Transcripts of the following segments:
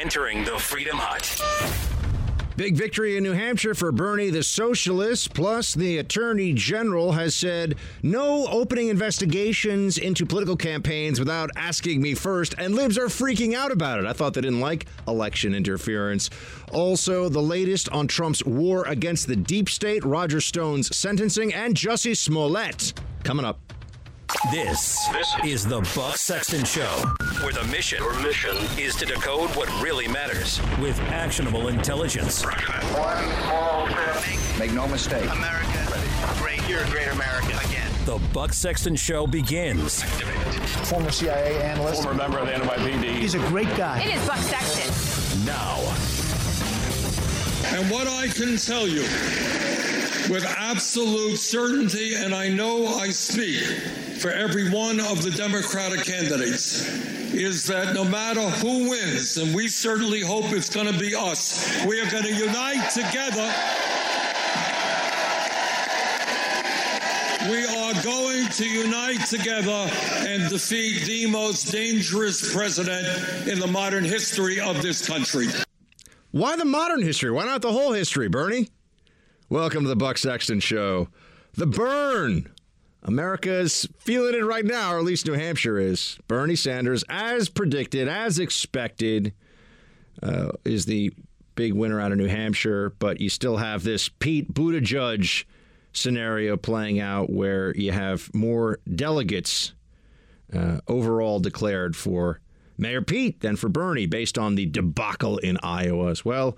entering the Freedom Hut. Big victory in New Hampshire for Bernie the socialist. Plus, the attorney general has said no opening investigations into political campaigns without asking me first, and libs are freaking out about it. I thought they didn't like election interference. Also, the latest on Trump's war against the deep state, Roger Stone's sentencing, and Jussie Smollett coming up. This, this is the Buck Sexton Show, where the mission, Your mission is to decode what really matters with actionable intelligence. One small step. Make no mistake. America, great. You're a great American again. The Buck Sexton Show begins. Former CIA analyst. Former member of the NYPD. He's a great guy. It is Buck Sexton. Now. And what I can tell you with absolute certainty, and I know I speak for every one of the Democratic candidates, is that no matter who wins, and we certainly hope it's going to be us, we are going to unite together. We are going to unite together and defeat the most dangerous president in the modern history of this country. Why the modern history? Why not the whole history, Bernie? Welcome to the Buck Sexton Show. The burn. America's feeling it right now, or at least New Hampshire is. Bernie Sanders, as predicted, as expected, uh, is the big winner out of New Hampshire. But you still have this Pete Buttigieg scenario playing out where you have more delegates uh, overall declared for Mayor Pete than for Bernie, based on the debacle in Iowa as well.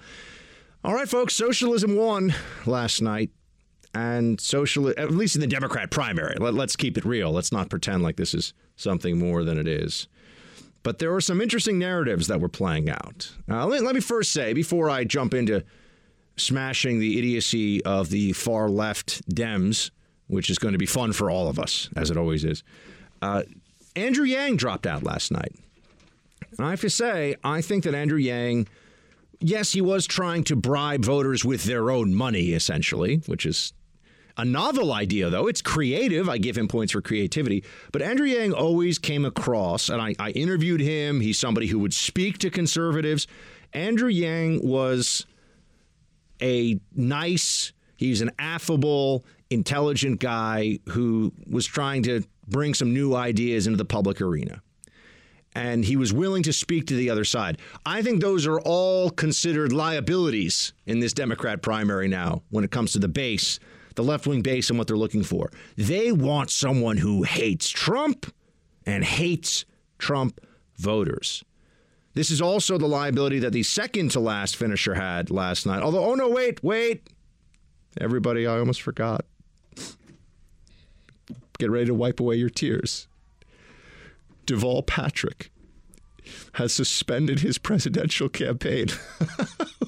All right, folks, socialism won last night. And social, at least in the Democrat primary. Let, let's keep it real. Let's not pretend like this is something more than it is. But there were some interesting narratives that were playing out. Uh, let, let me first say, before I jump into smashing the idiocy of the far left Dems, which is going to be fun for all of us, as it always is. Uh, Andrew Yang dropped out last night. And I have to say, I think that Andrew Yang, yes, he was trying to bribe voters with their own money, essentially, which is a novel idea, though. It's creative. I give him points for creativity. But Andrew Yang always came across, and I, I interviewed him. He's somebody who would speak to conservatives. Andrew Yang was a nice, he's an affable, intelligent guy who was trying to bring some new ideas into the public arena. And he was willing to speak to the other side. I think those are all considered liabilities in this Democrat primary now when it comes to the base, the left wing base, and what they're looking for. They want someone who hates Trump and hates Trump voters. This is also the liability that the second to last finisher had last night. Although, oh no, wait, wait. Everybody, I almost forgot. Get ready to wipe away your tears. Deval Patrick has suspended his presidential campaign.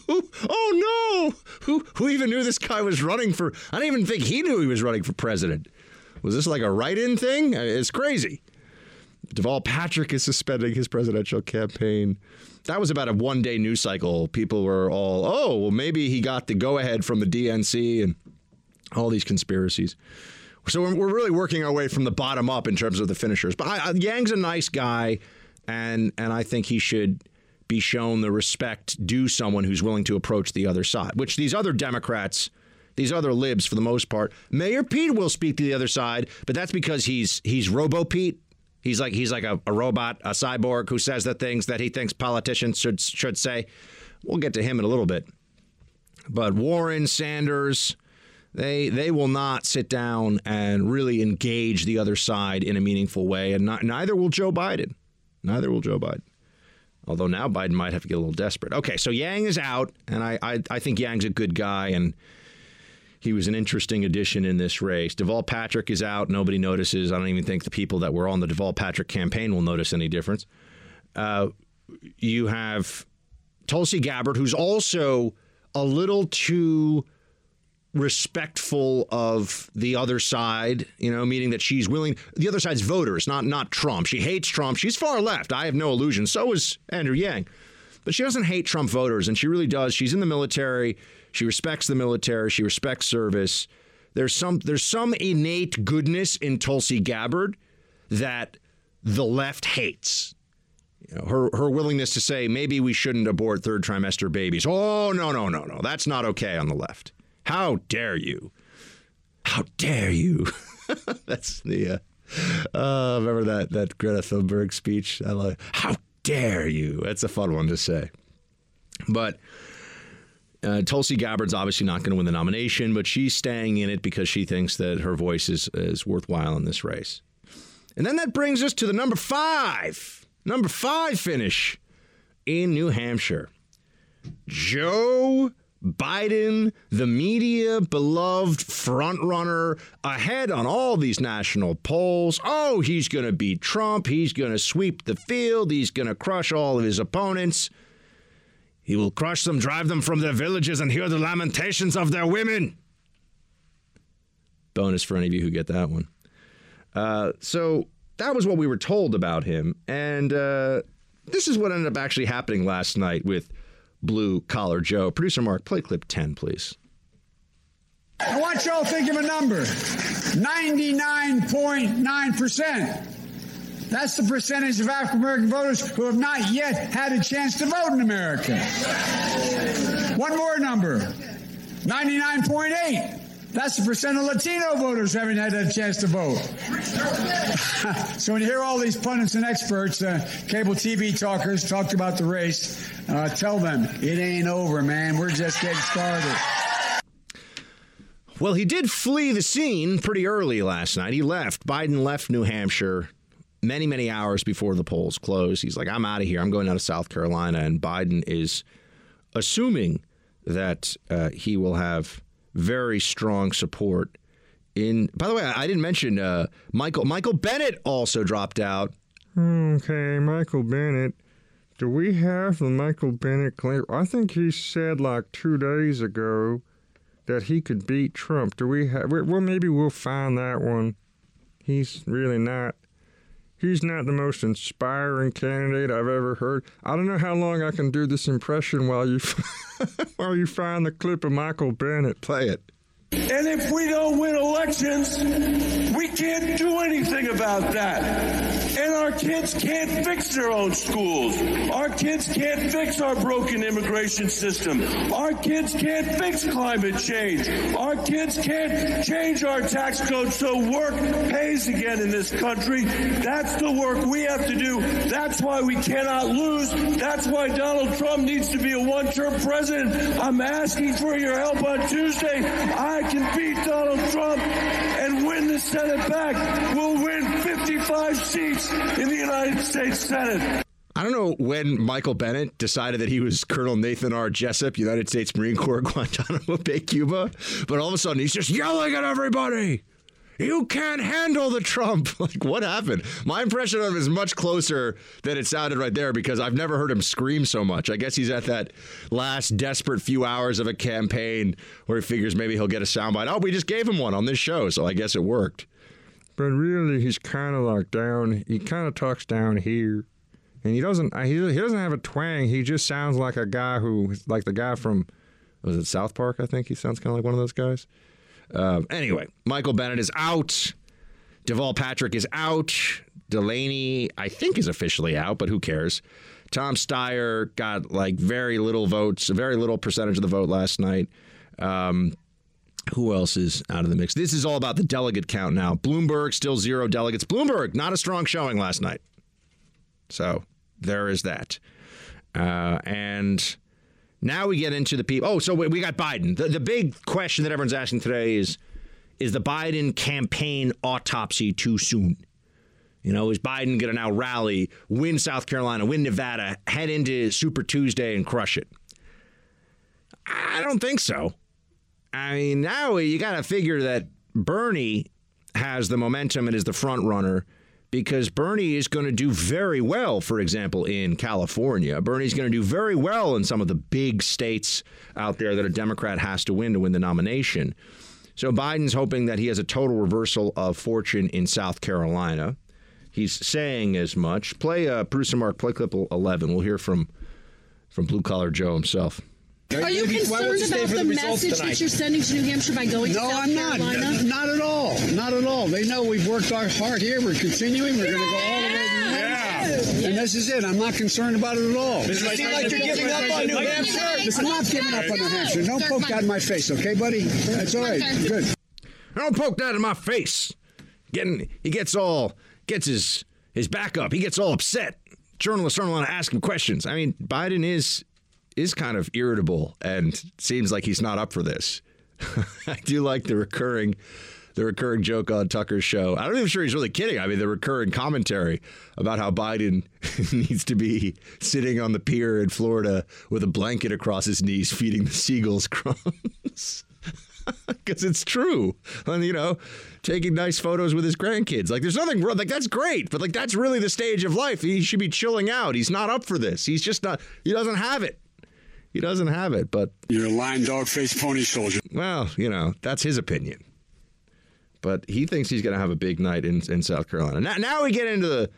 oh no! Who who even knew this guy was running for? I don't even think he knew he was running for president. Was this like a write-in thing? It's crazy. Deval Patrick is suspending his presidential campaign. That was about a one day news cycle. People were all, oh, well, maybe he got the go ahead from the DNC and all these conspiracies. So we're really working our way from the bottom up in terms of the finishers. But I, Yang's a nice guy, and and I think he should be shown the respect due someone who's willing to approach the other side, which these other Democrats these other libs for the most part. Mayor Pete will speak to the other side, but that's because he's he's Robo Pete. He's like he's like a, a, robot, a cyborg who says the things that he thinks politicians should should say. We'll get to him in a little bit. But Warren, Sanders, they they will not sit down and really engage the other side in a meaningful way, and not, neither will Joe Biden. Neither will Joe Biden. Although now Biden might have to get a little desperate. Okay, so Yang is out, and I I, I think Yang's a good guy, and he was an interesting addition in this race. Deval Patrick is out. Nobody notices. I don't even think the people that were on the Deval Patrick campaign will notice any difference. Uh, you have Tulsi Gabbard, who's also a little too respectful of the other side, you know, meaning that she's willing the other side's voters, not not Trump. She hates Trump. She's far left. I have no illusion. So is Andrew Yang. But she doesn't hate Trump voters, and she really does. She's in the military. She respects the military. She respects service. There's some there's some innate goodness in Tulsi Gabbard that the left hates. you know, her her willingness to say maybe we shouldn't abort third trimester babies. Oh no no no no, that's not okay on the left. How dare you? How dare you? that's the. Uh, uh, remember that that Greta Thunberg speech? I like. How dare you? That's a fun one to say. But uh, Tulsi Gabbard's obviously not going to win the nomination, but she's staying in it because she thinks that her voice is, is worthwhile in this race. And then that brings us to the number five, number five finish in New Hampshire. Joe Biden, the media beloved frontrunner, ahead on all these national polls. Oh, he's going to beat Trump. He's going to sweep the field. He's going to crush all of his opponents. He will crush them, drive them from their villages, and hear the lamentations of their women. Bonus for any of you who get that one. Uh, so that was what we were told about him. And uh, this is what ended up actually happening last night with Blue Collar Joe. Producer Mark, play clip 10, please. I want y'all to think of a number 99.9%. That's the percentage of African American voters who have not yet had a chance to vote in America. One more number 99.8. That's the percent of Latino voters who haven't had a chance to vote. so when you hear all these pundits and experts, uh, cable TV talkers talked about the race, uh, tell them it ain't over, man. We're just getting started. Well, he did flee the scene pretty early last night. He left. Biden left New Hampshire many, many hours before the polls closed. He's like, I'm out of here. I'm going out of South Carolina. And Biden is assuming that uh, he will have very strong support in. By the way, I didn't mention uh, Michael. Michael Bennet also dropped out. Okay, Michael Bennet. Do we have the Michael Bennet claim? I think he said like two days ago that he could beat Trump. Do we have? Well, maybe we'll find that one. He's really not. He's not the most inspiring candidate I've ever heard. I don't know how long I can do this impression while you while you find the clip of Michael Bennet. Play it. And if we don't win elections, we can't do anything about that. And our kids can't fix their own schools. Our kids can't fix our broken immigration system. Our kids can't fix climate change. Our kids can't change our tax code so work pays again in this country. That's the work we have to do. That's why we cannot lose. That's why Donald Trump needs to be a one-term president. I'm asking for your help on Tuesday. I can beat Donald Trump and win the Senate back. We'll win 55 seats in the United States Senate. I don't know when Michael Bennet decided that he was Colonel Nathan R. Jessup, United States Marine Corps, Guantanamo Bay, Cuba, but all of a sudden he's just yelling at everybody. You can't handle the Trump. Like, what happened? My impression of him is much closer than it sounded right there because I've never heard him scream so much. I guess he's at that last desperate few hours of a campaign where he figures maybe he'll get a soundbite. Oh, we just gave him one on this show, so I guess it worked. But really, he's kind of like down. He kind of talks down here, and he doesn't. Uh, he he doesn't have a twang. He just sounds like a guy who, like the guy from, was it South Park? I think he sounds kind of like one of those guys. Uh, anyway, Michael Bennet is out. Deval Patrick is out. Delaney, I think, is officially out, but who cares? Tom Steyer got like very little votes, a very little percentage of the vote last night. Um, who else is out of the mix? This is all about the delegate count now. Bloomberg still zero delegates. Bloomberg not a strong showing last night. So there is that. Uh, and now we get into the people. Oh, so we got Biden. The, the big question that everyone's asking today is is the Biden campaign autopsy too soon? You know, is Biden going to now rally, win South Carolina, win Nevada, head into Super Tuesday and crush it? I don't think so. I mean, now you got to figure that Bernie has the momentum and is the front runner because Bernie is going to do very well, for example, in California. Bernie's going to do very well in some of the big states out there that a Democrat has to win to win the nomination. So Biden's hoping that he has a total reversal of fortune in South Carolina. He's saying as much. Play uh, producer Mark, play clip 11. We'll hear from from Blue Collar Joe himself. Are you concerned about the, the message tonight? that you're sending to New Hampshire by going no, to South Carolina? No, I'm not. Carolina? Not at all. Not at all. They know we've worked our hard here. We're continuing. We're going to go all the way. Yeah. And this is it. I'm not concerned about it at all. It seems like you're giving up on New Hampshire. I'm not giving up on New Hampshire. Don't poke that in my face, okay, buddy? That's all right. Good. Don't poke that in my face. Getting he gets all gets his his back up. He gets all upset. Journalists aren't allowed to ask him questions. I mean, Biden is is kind of irritable and seems like he's not up for this. I do like the recurring the recurring joke on Tucker's show. I'm not even sure he's really kidding. I mean, the recurring commentary about how Biden needs to be sitting on the pier in Florida with a blanket across his knees, feeding the seagulls crumbs. Because it's true. And, you know, taking nice photos with his grandkids. Like, there's nothing wrong. Like, that's great. But, like, that's really the stage of life. He should be chilling out. He's not up for this. He's just not, he doesn't have it. He doesn't have it. But, You're a lying dog faced pony soldier. well, you know, that's his opinion but he thinks he's going to have a big night in, in South Carolina. Now, now we get into the,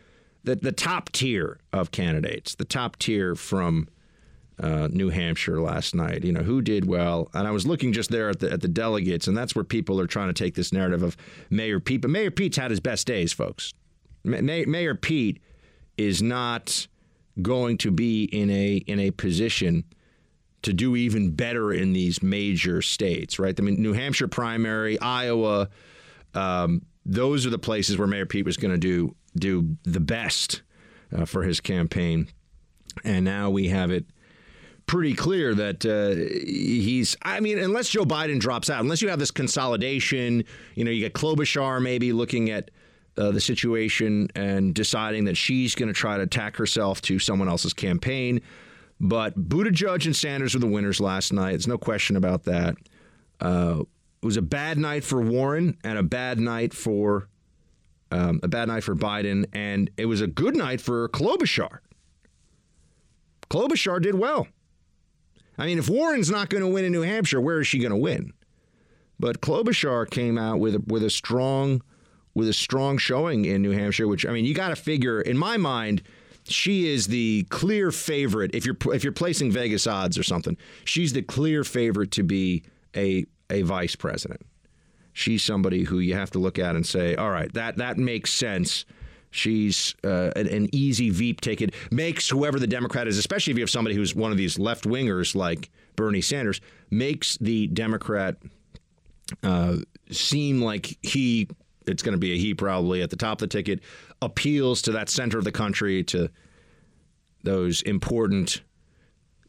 the, the top tier of candidates, the top tier from uh, New Hampshire last night. You know who did well, and I was looking just there at the at the delegates, and that's where people are trying to take this narrative of Mayor Pete. But Mayor Pete's had his best days, folks. May, Mayor Pete is not going to be in a in a position to do even better in these major states, right? I mean, New Hampshire primary, Iowa. Um, those are the places where Mayor Pete was going to do do the best uh, for his campaign, and now we have it pretty clear that uh, he's. I mean, unless Joe Biden drops out, unless you have this consolidation, you know, you get Klobuchar maybe looking at. Uh, the situation and deciding that she's going to try to attack herself to someone else's campaign. But Buttigieg and Sanders were the winners last night. There's no question about that. Uh, it was a bad night for Warren and a bad night for um, a bad night for Biden, and it was a good night for Klobuchar. Klobuchar did well. I mean, if Warren's not going to win in New Hampshire, where is she going to win? But Klobuchar came out with with a strong with a strong showing in New Hampshire, which I mean, you got to figure. In my mind, she is the clear favorite. If you're if you're placing Vegas odds or something, she's the clear favorite to be a a vice president. She's somebody who you have to look at and say, all right, that that makes sense. She's uh, an, an, easy Veep ticket. Makes whoever the Democrat is, especially if you have somebody who's one of these left wingers like Bernie Sanders, makes the Democrat uh, seem like he. It's going to be a he probably at the top of the ticket. Appeals to that center of the country, to those important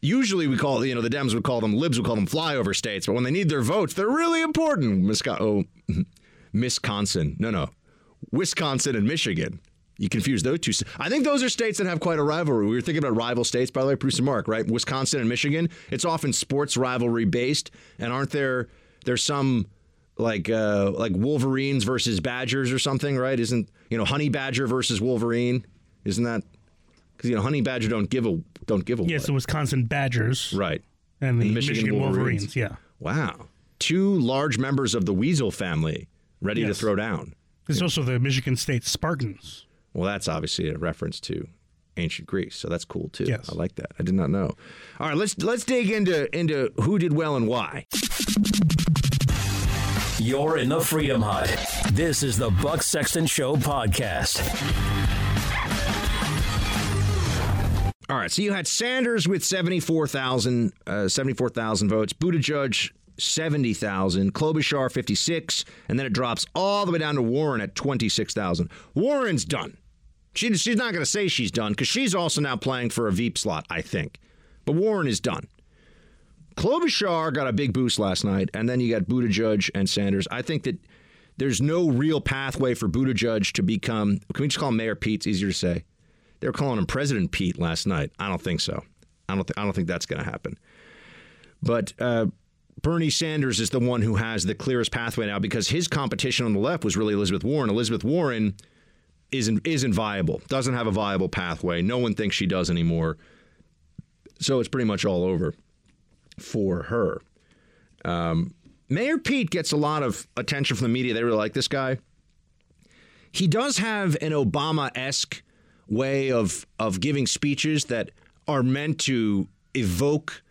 usually we call you know the Dems would call them libs would call them flyover states, but when they need their votes, they're really important. Misca- oh, Wisconsin, no, no, Wisconsin and Michigan. You confuse those two. I think those are states that have quite a rivalry. We were thinking about rival states, by the way, Bruce and Mark, right? Wisconsin and Michigan. It's often sports rivalry based, and aren't there? There's some like uh, like Wolverines versus Badgers or something, right? Isn't you know Honey Badger versus Wolverine? Isn't that because you know Honey Badger don't give a don't give a yes the Wisconsin Badgers right and the Michigan, Michigan Wolverines. Wolverines. yeah wow two large members of the Weasel family ready yes. to throw down there's also the Michigan State Spartans well that's obviously a reference to ancient Greece so that's cool too yes. I like that I did not know all right let's let's dig into into who did well and why you're in the Freedom Hut. This is the Buck Sexton Show podcast. All right, so you had Sanders with 74,000 uh, 74,000 votes, Buttigieg 70,000, Klobuchar 56, and then it drops all the way down to Warren at 26,000. Warren's done. She, she's not going to say she's done because she's also now playing for a Veep slot, I think. But Warren is done. Klobuchar got a big boost last night, and then you got Buttigieg and Sanders. I think that there's no real pathway for Buttigieg to become, can we just call him Mayor Pete? It's easier to say. They were calling him President Pete last night. I don't think so. I don't. Th- I don't think that's going to happen. But uh, Bernie Sanders is the one who has the clearest pathway now because his competition on the left was really Elizabeth Warren. Elizabeth Warren isn't isn't viable. Doesn't have a viable pathway. No one thinks she does anymore. So it's pretty much all over for her. Um, Mayor Pete gets a lot of attention from the media. They really like this guy. He does have an Obama esque way of of giving speeches that are meant to evoke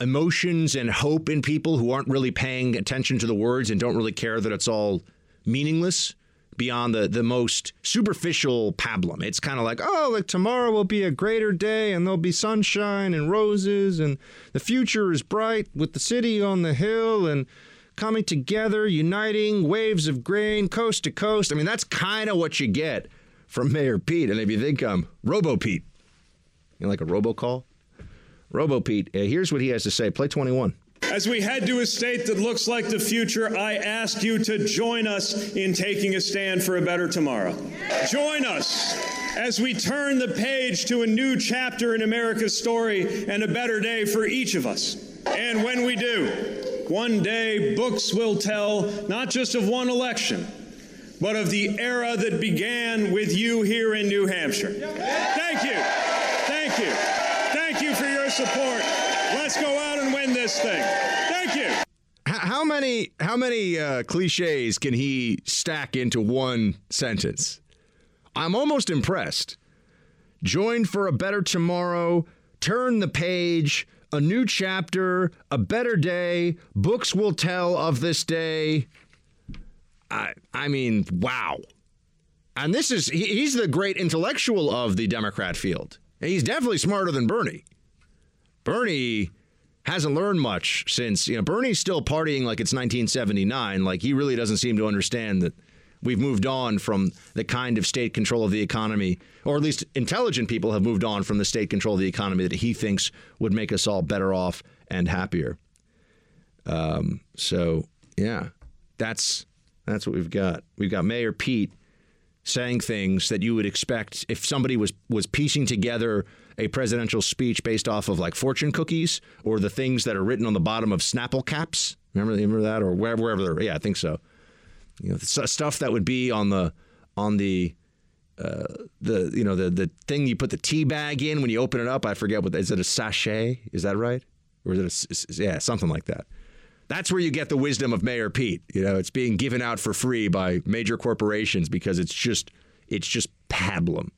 emotions and hope in people who aren't really paying attention to the words and don't really care that it's all meaningless. Beyond the, the most superficial pablum. It's kind of like, oh, like tomorrow will be a greater day and there'll be sunshine and roses and the future is bright with the city on the hill and coming together, uniting waves of grain coast to coast. I mean, that's kind of what you get from Mayor Pete. And if you think I'm Robo Pete, you know, like a robocall? Robo Pete, uh, here's what he has to say. Play 21. As we head to a state that looks like the future, I ask you to join us in taking a stand for a better tomorrow. Join us as we turn the page to a new chapter in America's story and a better day for each of us. And when we do, one day books will tell not just of one election, but of the era that began with you here in New Hampshire. Thank you. Thank you. Thank you for your support. Let's go out and win this thing. Thank you. How many how many uh, cliches can he stack into one sentence? I'm almost impressed. Join for a better tomorrow. Turn the page. A new chapter. A better day. Books will tell of this day. I I mean, wow. And this is he, he's the great intellectual of the Democrat field. He's definitely smarter than Bernie. Bernie hasn't learned much since, you know, Bernie's still partying like it's 1979. Like he really doesn't seem to understand that we've moved on from the kind of state control of the economy, or at least intelligent people have moved on from the state control of the economy that he thinks would make us all better off and happier. Um, so, yeah, that's that's what we've got. We've got Mayor Pete saying things that you would expect if somebody was was piecing together a presidential speech based off of like fortune cookies or the things that are written on the bottom of Snapple caps. Remember, remember that or wherever, wherever. Yeah, I think so. You know, stuff that would be on the on the uh, the you know the the thing you put the tea bag in when you open it up. I forget what is it a sachet? Is that right? Or is it a, yeah something like that? That's where you get the wisdom of Mayor Pete. You know, it's being given out for free by major corporations because it's just it's just pablum.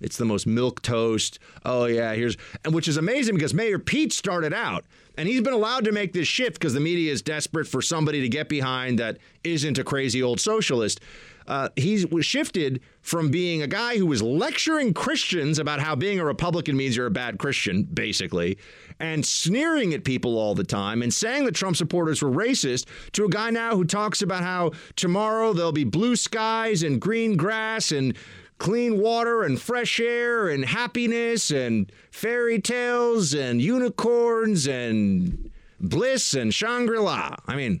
It's the most milk toast. Oh yeah, here's and which is amazing because Mayor Pete started out and he's been allowed to make this shift because the media is desperate for somebody to get behind that isn't a crazy old socialist. Uh, was shifted from being a guy who was lecturing Christians about how being a Republican means you're a bad Christian, basically, and sneering at people all the time and saying that Trump supporters were racist, to a guy now who talks about how tomorrow there'll be blue skies and green grass and clean water and fresh air and happiness and fairy tales and unicorns and bliss and Shangri La. I mean,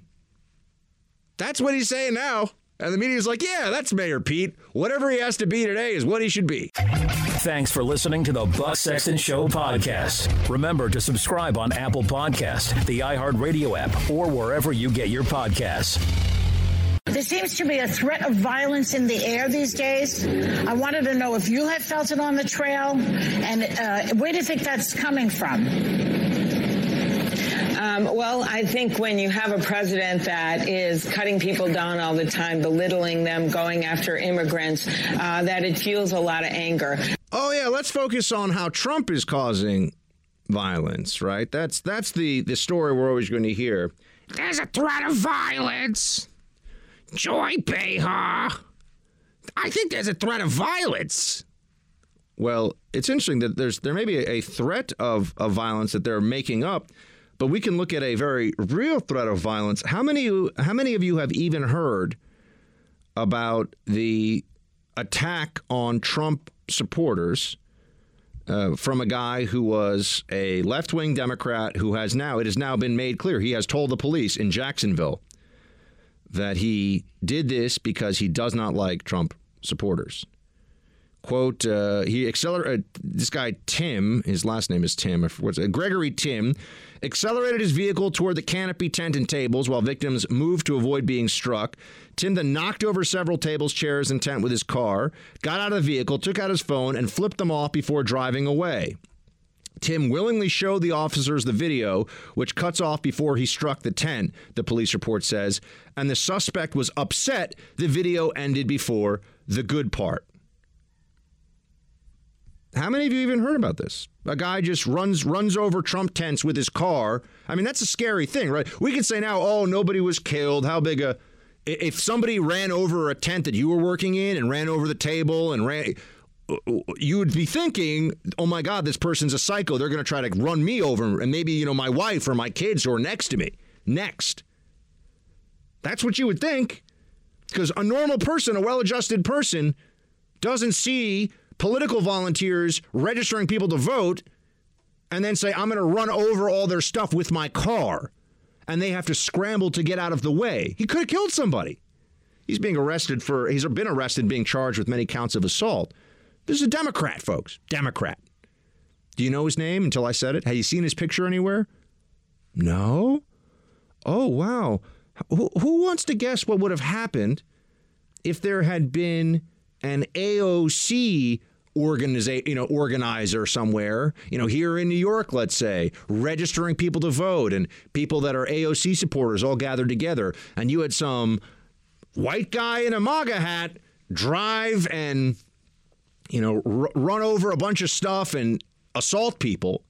that's what he's saying now. And the media's like, yeah, that's Mayor Pete. Whatever he has to be today is what he should be. Thanks for listening to the Buck Sexton Show podcast. Remember to subscribe on Apple Podcast, the iHeartRadio app, or wherever you get your podcasts. There seems to be a threat of violence in the air these days. I wanted to know if you have felt it on the trail, and uh, where do you think that's coming from? Um, well, I think when you have a president that is cutting people down all the time, belittling them, going after immigrants, uh, that it fuels a lot of anger. Oh yeah, let's focus on how Trump is causing violence. Right? That's that's the the story we're always going to hear. There's a threat of violence. Joy Behar. I think there's a threat of violence. Well, it's interesting that there's there may be a threat of, of violence that they're making up, but we can look at a very real threat of violence. How many how many of you have even heard about the attack on Trump supporters uh, from a guy who was a left wing Democrat who has now it has now been made clear he has told the police in Jacksonville that he did this because he does not like Trump supporters. Quote, uh, he accelerated, uh, this guy Timm, his last name is Timm, what's it, Gregory Timm, accelerated his vehicle toward the canopy tent and tables while victims moved to avoid being struck. Timm then knocked over several tables, chairs, and tent with his car, got out of the vehicle, took out his phone, and flipped them off before driving away. Timm willingly showed the officers the video, which cuts off before he struck the tent, the police report says, and the suspect was upset the video ended before the good part. How many of you even heard about this? A guy just runs runs over Trump tents with his car. I mean, that's a scary thing, right? We can say now, oh, nobody was killed. How big a if somebody ran over a tent that you were working in and ran over the table and ran you would be thinking, "Oh my god, this person's a psycho. They're going to try to run me over and maybe, you know, my wife or my kids who are next to me." Next. That's what you would think. Because a normal person, a well-adjusted person doesn't see political volunteers registering people to vote and then say, I'm going to run over all their stuff with my car. And they have to scramble to get out of the way. He could have killed somebody. He's being arrested for, he's been arrested being charged with many counts of assault. This is a Democrat, folks. Democrat. Do you know his name until I said it? Have you seen his picture anywhere? No? Oh, wow. Who, wants to guess what would have happened if there had been an AOC organiza- you know, organizer somewhere, you know, here in New York, let's say, registering people to vote and people that are AOC supporters all gathered together, and you had some white guy in a MAGA hat drive and, you know, r- run over a bunch of stuff and assault people.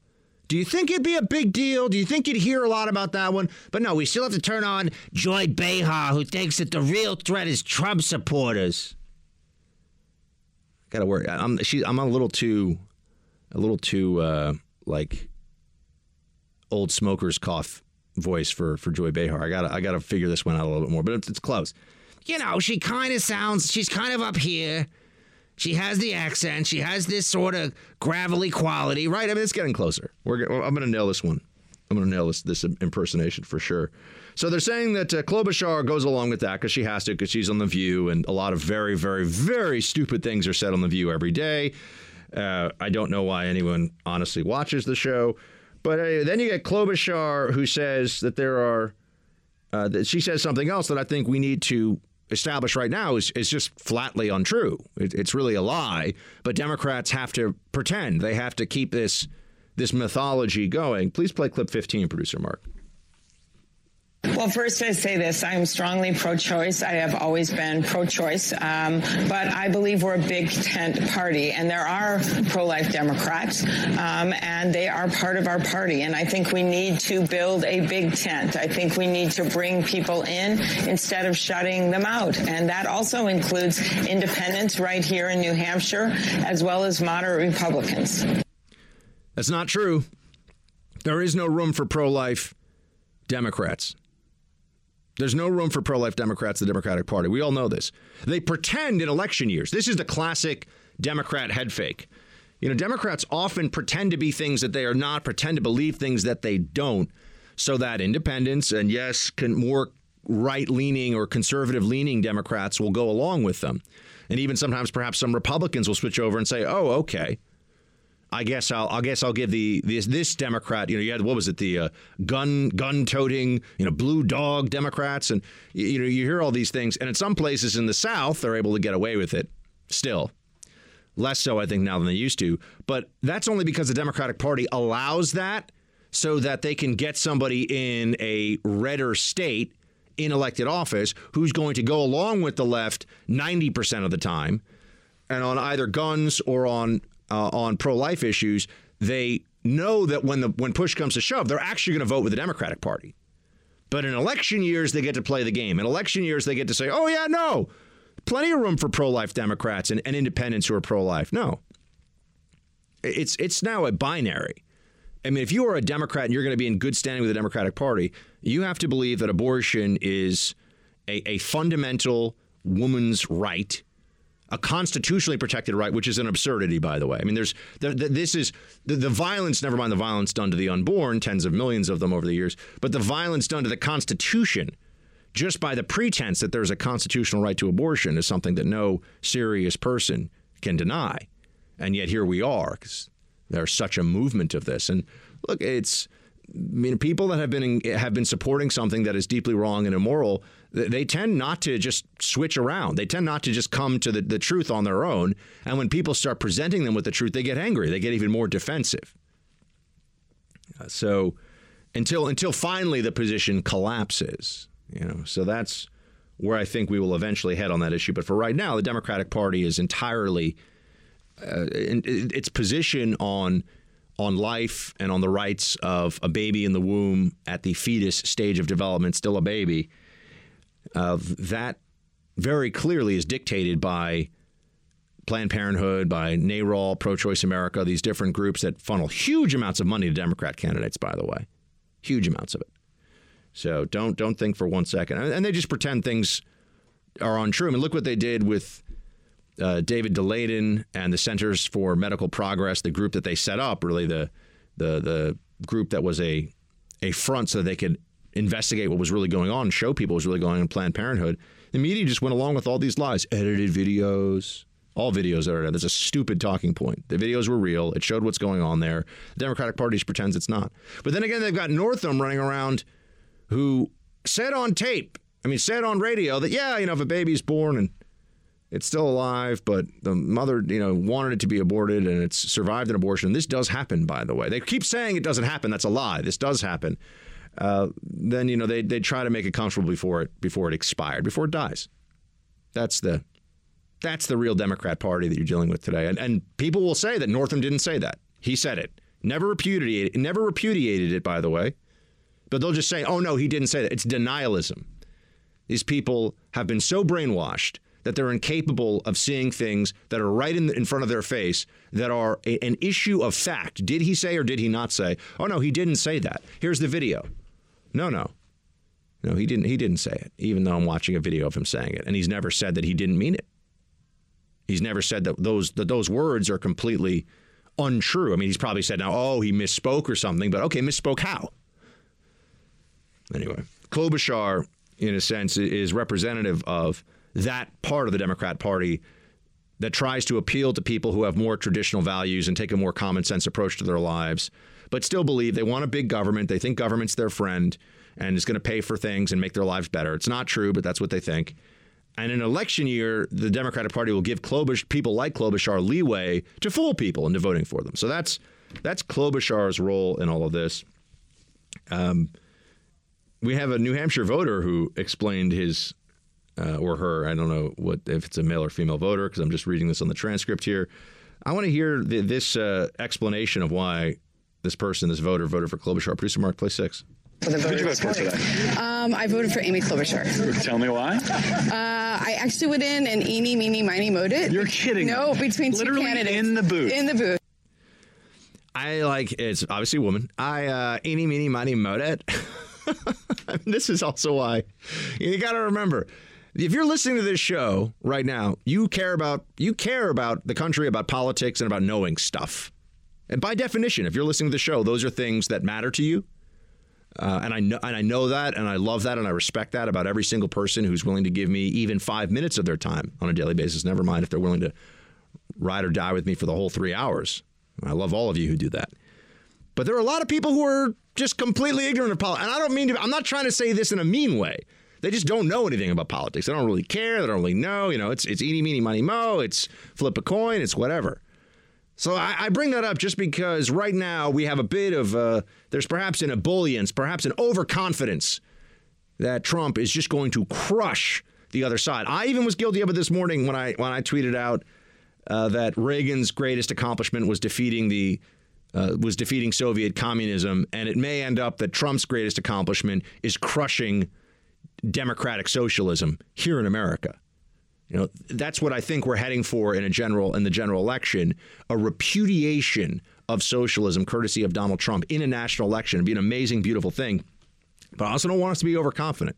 Do you think it'd be a big deal? Do you think you'd hear a lot about that one? But no, we still have to turn on Joy Behar, who thinks that the real threat is Trump supporters. Gotta worry. I'm she. I'm a little too, a little too uh, like old smoker's cough voice for for Joy Behar. I gotta I gotta figure this one out a little bit more, but it's, it's close. You know, she kind of sounds. She's kind of up here. She has the accent. She has this sort of gravelly quality, right? I mean, it's getting closer. We're, I'm going to nail this one. I'm going to nail this this impersonation for sure. So they're saying that uh, Klobuchar goes along with that because she has to, because she's on The View, and a lot of very, very, very stupid things are said on The View every day. Uh, I don't know why anyone honestly watches the show. But uh, then you get Klobuchar, who says that there are, uh, that she says something else that I think we need to establish right now is, is just flatly untrue. It, it's really a lie. But Democrats have to pretend. They have to keep this this mythology going. Please play clip 15, producer Mark. Well, first, I say this I am strongly pro choice. I have always been pro choice. Um, but I believe we're a big tent party, and there are pro life Democrats, um, and they are part of our party. And I think we need to build a big tent. I think we need to bring people in instead of shutting them out. And that also includes independents right here in New Hampshire, as well as moderate Republicans. That's not true. There is no room for pro life Democrats. There's no room for pro life Democrats, in the Democratic Party. We all know this. They pretend in election years. This is the classic Democrat head fake. You know, Democrats often pretend to be things that they are not, pretend to believe things that they don't, so that independents and, yes, can, more right leaning or conservative leaning Democrats will go along with them. And even sometimes perhaps some Republicans will switch over and say, oh, okay. I guess I'll I guess I'll give the this this Democrat. You know, you had what was it the uh, gun gun toting you know blue dog Democrats, and you, you know you hear all these things, and in some places in the South they're able to get away with it still. Less so, I think, now than they used to. But that's only because the Democratic Party allows that so that they can get somebody in a redder state in elected office who's going to go along with the left 90% of the time and on either guns or on uh, on pro-life issues, they know that when the when push comes to shove, they're actually going to vote with the Democratic Party. But in election years, they get to play the game. In election years, they get to say, "Oh yeah, no, plenty of room for pro-life Democrats and, and independents who are pro-life." No, it's it's now a binary. I mean, if you are a Democrat and you're going to be in good standing with the Democratic Party, you have to believe that abortion is a, a fundamental woman's right a constitutionally protected right, which is an absurdity, by the way. I mean, there's the, the, this is the, the violence. Never mind the violence done to the unborn, tens of millions of them over the years, but the violence done to the Constitution, just by the pretense that there's a constitutional right to abortion, is something that no serious person can deny. And yet here we are, because there's such a movement of this. And look, it's I mean, people that have been have been supporting something that is deeply wrong and immoral, they tend not to just switch around. They tend not to just come to the, the truth on their own. And when people start presenting them with the truth, they get angry. They get even more defensive. Uh, so until until finally the position collapses, you know. So that's where I think we will eventually head on that issue. But for right now, the Democratic Party is entirely uh, in, its position on on life and on the rights of a baby in the womb at the fetus stage of development, still a baby, Uh, that very clearly is dictated by Planned Parenthood, by NARAL, Pro Choice America, these different groups that funnel huge amounts of money to Democrat candidates, by the way. Huge amounts of it. So don't don't think for one second. And they just pretend things are untrue. I mean, look what they did with uh, David Daleiden and the Centers for Medical Progress, the group that they set up, really the the the group that was a a front so they could investigate what was really going on show people what was really going on in Planned Parenthood. The media just went along with all these lies, edited videos, all videos that are. That's a stupid talking point. The videos were real. It showed what's going on there. The Democratic Party just pretends it's not. But then again, they've got Northam running around who said on tape, I mean, said on radio that, yeah, you know, if a baby's born and it's still alive, but the mother, you know, wanted it to be aborted and it's survived an abortion. This does happen, by the way. They keep saying it doesn't happen. That's a lie. This does happen. Uh, then you know they they try to make it comfortable before it before it expired, before it dies. That's the that's the real Democrat Party that you're dealing with today. And and people will say that Northam didn't say that. He said it. Never repudiated never repudiated it, by the way. But they'll just say, oh no, he didn't say that. It's denialism. These people have been so brainwashed that they're incapable of seeing things that are right in, the, in front of their face that are a, an issue of fact. Did he say or did he not say? Oh no, he didn't say that. Here's the video. No, no. No, he didn't he didn't say it, even though I'm watching a video of him saying it. And he's never said that he didn't mean it. He's never said that those that those words are completely untrue. I mean, he's probably said now, oh, he misspoke or something, but okay, misspoke how? Anyway, Klobuchar, in a sense, is representative of that part of the Democrat Party that tries to appeal to people who have more traditional values and take a more common sense approach to their lives, but still believe they want a big government. They think government's their friend and is going to pay for things and make their lives better. It's not true, but that's what they think. And in election year, the Democratic Party will give Klobuchar, people like Klobuchar leeway to fool people into voting for them. So that's that's Klobuchar's role in all of this. Um, we have a New Hampshire voter who explained his uh, or her. I don't know what if it's a male or female voter because I'm just reading this on the transcript here. I want to hear the, this uh, explanation of why this person, this voter, voted for Klobuchar. Producer Mark, play six. For the Who did you vote for today? Um, I voted for Amy Klobuchar. Tell me why. Uh, I actually went in and eeny, meeny, miny, mowed it. You're kidding. No, between Literally two candidates. in the booth. In the booth. I like it's obviously a woman. I uh, eeny, meeny, miny, mowed it. this is also why you got to remember if you're listening to this show right now, you care about you care about the country, about politics, and about knowing stuff. And by definition, if you're listening to the show, those are things that matter to you. Uh, and I know and I know that, and I love that, and I respect that about every single person who's willing to give me even five minutes of their time on a daily basis. Never mind if they're willing to ride or die with me for the whole three hours. I love all of you who do that. But there are a lot of people who are just completely ignorant of politics. And I don't mean to, I'm not trying to say this in a mean way. They just don't know anything about politics. They don't really care. They don't really know. You know, it's it's eeny, meeny, money, mo. It's flip a coin. It's whatever. So I, I bring that up just because right now we have a bit of uh, there's perhaps an ebullience, perhaps an overconfidence that Trump is just going to crush the other side. I even was guilty of it this morning when I when I tweeted out uh, that Reagan's greatest accomplishment was defeating the uh, was defeating Soviet communism, and it may end up that Trump's greatest accomplishment is crushing democratic socialism here in America. You know, that's what I think we're heading for in a general in the general election, a repudiation of socialism courtesy of Donald Trump in a national election. It'd be an amazing, beautiful thing. But I also don't want us to be overconfident.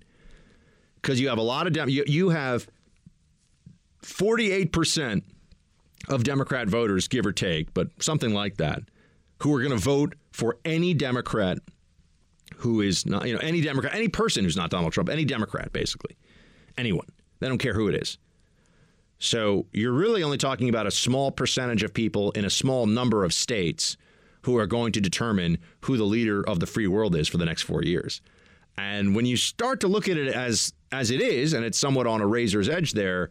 Because you have a lot of Dem- you, you have 48% of Democrat voters, give or take, but something like that, who are going to vote for any Democrat who is not, you know, any Democrat, any person who's not Donald Trump, any Democrat, basically, anyone. They don't care who it is. So you're really only talking about a small percentage of people in a small number of states who are going to determine who the leader of the free world is for the next four years. And when you start to look at it as as it is, and it's somewhat on a razor's edge there,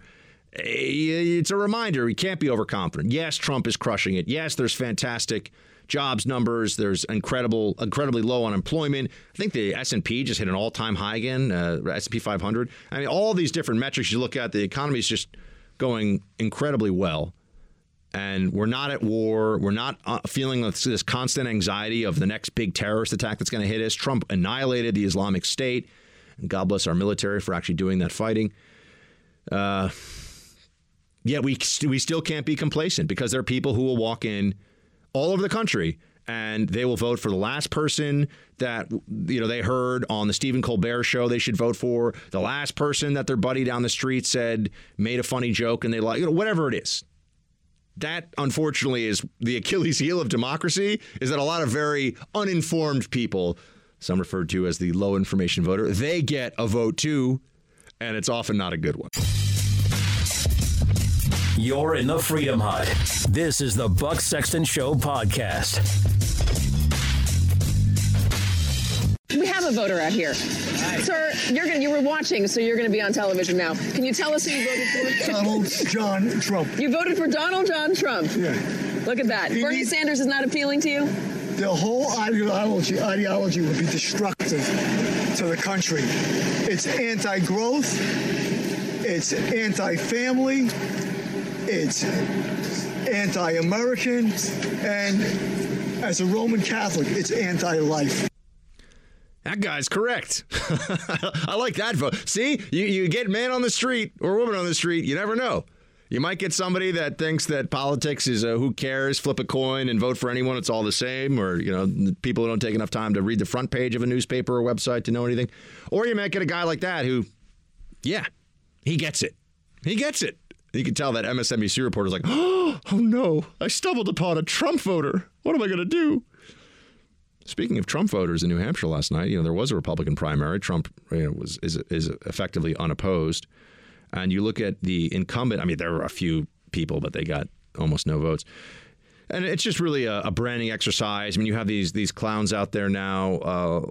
eh, it's a reminder we can't be overconfident. Yes, Trump is crushing it. Yes, there's fantastic jobs numbers. There's incredible, incredibly low unemployment. I think the S and P just hit an all time high again. Uh, S and P 500. I mean, all these different metrics you look at, the economy is just going incredibly well. And we're not at war. We're not uh, feeling this, this constant anxiety of the next big terrorist attack that's going to hit us. Trump annihilated the Islamic State. And God bless our military for actually doing that fighting. Uh, yet we we still can't be complacent because there are people who will walk in all over the country and they will vote for the last person that you know they heard on the Stephen Colbert show they should vote for, the last person that their buddy down the street said made a funny joke and they like, you know, whatever it is. That unfortunately is the Achilles heel of democracy is that a lot of very uninformed people, some referred to as the low information voter, they get a vote too, and it's often not a good one. You're in the Freedom Hut. This is the Buck Sexton Show podcast. We have a voter out here. Sir, you're gonna, you were watching, so you're going to be on television now. Can you tell us who you voted for? Donald John Trump. You voted for Donald John Trump. Yeah. Look at that. He Bernie needs- Sanders is not appealing to you? The whole ideology ideology would be destructive to the country. It's anti-growth. It's anti-family. It's anti-American, and as a Roman Catholic, it's anti-life. That guy's correct. I like that vote. See, you, you get man on the street or woman on the street, you never know. You might get somebody that thinks that politics is a who cares, flip a coin and vote for anyone, it's all the same, or, you know, people who don't take enough time to read the front page of a newspaper or website to know anything. Or you might get a guy like that who, yeah, he gets it. He gets it. You can tell that MSNBC reporter's like, oh no, I stumbled upon a Trump voter. What am I going to do? Speaking of Trump voters in New Hampshire last night, you know there was a Republican primary. Trump you know, was is is effectively unopposed, and you look at the incumbent. I mean, there were a few people, but they got almost no votes. And it's just really a, a branding exercise. I mean, you have these these clowns out there now. Uh,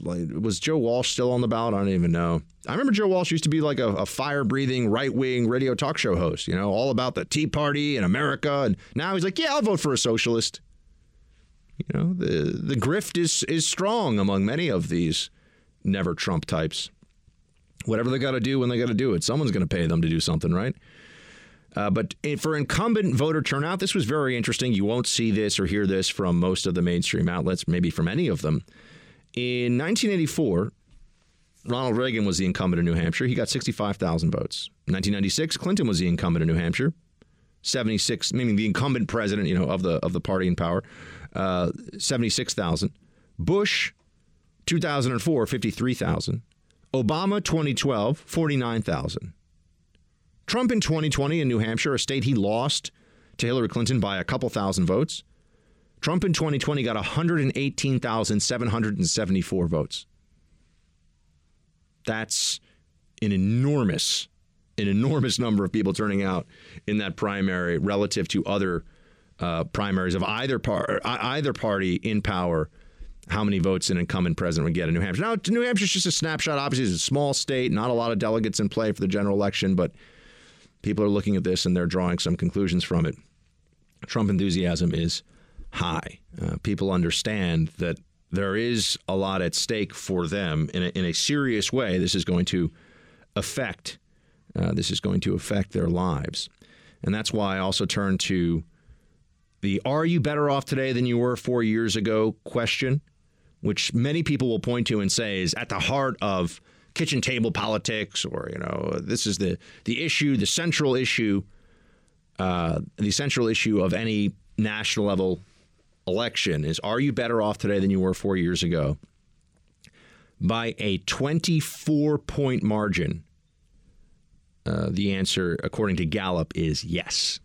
like, was Joe Walsh still on the ballot? I don't even know. I remember Joe Walsh used to be like a, a fire breathing right wing radio talk show host. You know, all about the Tea Party and America. And now he's like, yeah, I'll vote for a socialist. You know, the the grift is is strong among many of these never Trump types. Whatever they got to do when they got to do it, someone's going to pay them to do something, right? Uh, but for incumbent voter turnout, this was very interesting. You won't see this or hear this from most of the mainstream outlets, maybe from any of them. In 1984, Ronald Reagan was the incumbent in New Hampshire. He got 65,000 votes. 1996, Clinton was the incumbent in New Hampshire. 76, meaning the incumbent president, you know, of the of the party in power, uh, 76,000. Bush, 2004, 53,000. Obama, 2012, 49,000. Trump in 2020 in New Hampshire, a state he lost to Hillary Clinton by a couple thousand votes. Trump in 2020 got 118,774 votes. That's an enormous, an enormous number of people turning out in that primary relative to other uh, primaries of either par- either party in power. How many votes an incumbent president would get in New Hampshire? Now, New Hampshire's just a snapshot. Obviously, it's a small state, not a lot of delegates in play for the general election, but people are looking at this and they're drawing some conclusions from it. Trump enthusiasm is high. Uh, people understand that there is a lot at stake for them in a, in a serious way. This is going to affect uh, this is going to affect their lives, and that's why I also turn to the "Are you better off today than you were four years ago?" question, which many people will point to and say is at the heart of kitchen table politics, or you know, this is the the issue, the central issue, uh, the central issue of any national level election is: Are you better off today than you were four years ago? By a 24 point margin, uh, the answer, according to Gallup, is yes.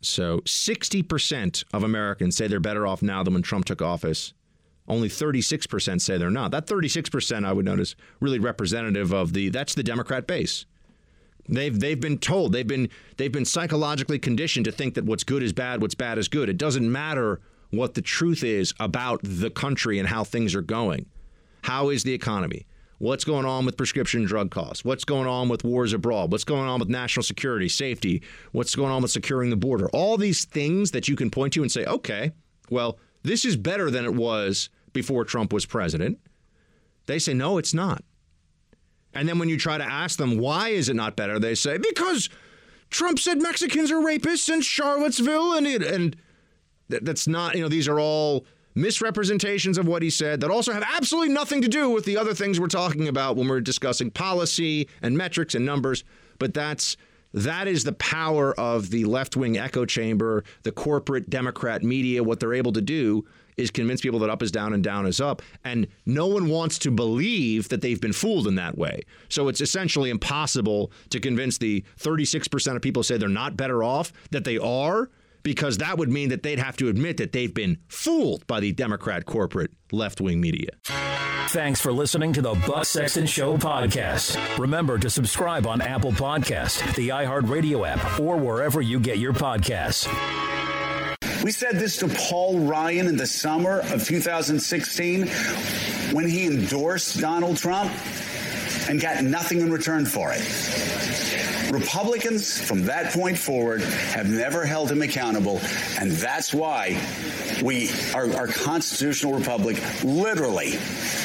So 60% of Americans say they're better off now than when Trump took office. Only 36% say they're not. That 36% I would note is really representative of the that's the Democrat base. They've they've been told, they've been they've been psychologically conditioned to think that what's good is bad, what's bad is good. It doesn't matter what the truth is about the country and how things are going. How is the economy? What's going on with prescription drug costs? What's going on with wars abroad? What's going on with national security, safety? What's going on with securing the border? All these things that you can point to and say, okay, well, this is better than it was before Trump was president. They say, no, it's not. And then when you try to ask them, why is it not better? They say, because Trump said Mexicans are rapists in Charlottesville. And, it, and that's not, you know, these are all misrepresentations of what he said that also have absolutely nothing to do with the other things we're talking about when we're discussing policy and metrics and numbers. But that's that is the power of the left wing echo chamber, the corporate Democrat media. What they're able to do is convince people that up is down and down is up. And no one wants to believe that they've been fooled in that way. So it's essentially impossible to convince the 36% of people say they're not better off that they are, because that would mean that they'd have to admit that they've been fooled by the Democrat corporate left wing media. Thanks for listening to the Buck Sexton Show podcast. Remember to subscribe on Apple Podcast, the iHeartRadio app, or wherever you get your podcasts. We said this to Paul Ryan in the summer of 2016 when he endorsed Donald Trump and got nothing in return for it. Republicans from that point forward have never held him accountable, and that's why we, our, our constitutional republic, literally,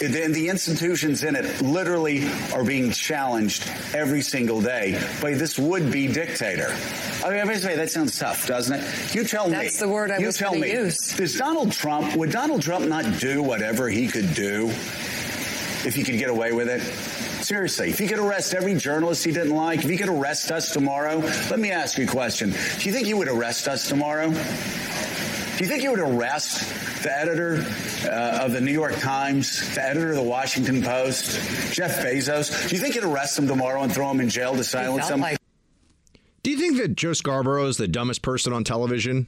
and the institutions in it literally are being challenged every single day by this would-be dictator. I mean, say that sounds tough, doesn't it? You tell That's me. That's the word I you was tell me. to use. Does Donald Trump, would Donald Trump not do whatever he could do if he could get away with it? Seriously, if he could arrest every journalist he didn't like, if he could arrest us tomorrow, let me ask you a question. Do you think he would arrest us tomorrow? Do you think he would arrest the editor uh, of the New York Times, the editor of the Washington Post, Jeff Bezos? Do you think he'd arrest him tomorrow and throw him in jail to silence him? Like- Do you think that Joe Scarborough is the dumbest person on television?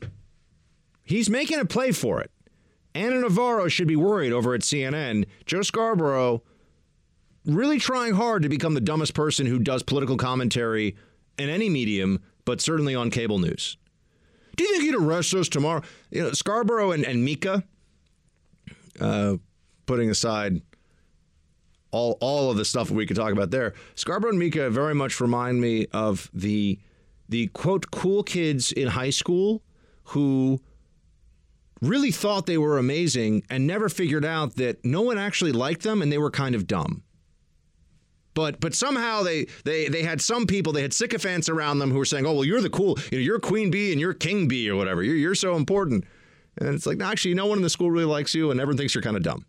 He's making a play for it. Ana Navarro should be worried over at CNN. Joe Scarborough really trying hard to become the dumbest person who does political commentary in any medium, but certainly on cable news. Do you think he'd arrest us tomorrow? You know, Scarborough and, and Mika, uh, putting aside all all of the stuff we could talk about there, Scarborough and Mika very much remind me of the the quote cool kids in high school who really thought they were amazing and never figured out that no one actually liked them and they were kind of dumb. But but somehow they they they had some people they had sycophants around them who were saying, "Oh well, you're the cool, you know, you're queen bee and you're king bee or whatever. You're you're so important." And it's like, no, actually, no one in the school really likes you, and everyone thinks you're kind of dumb.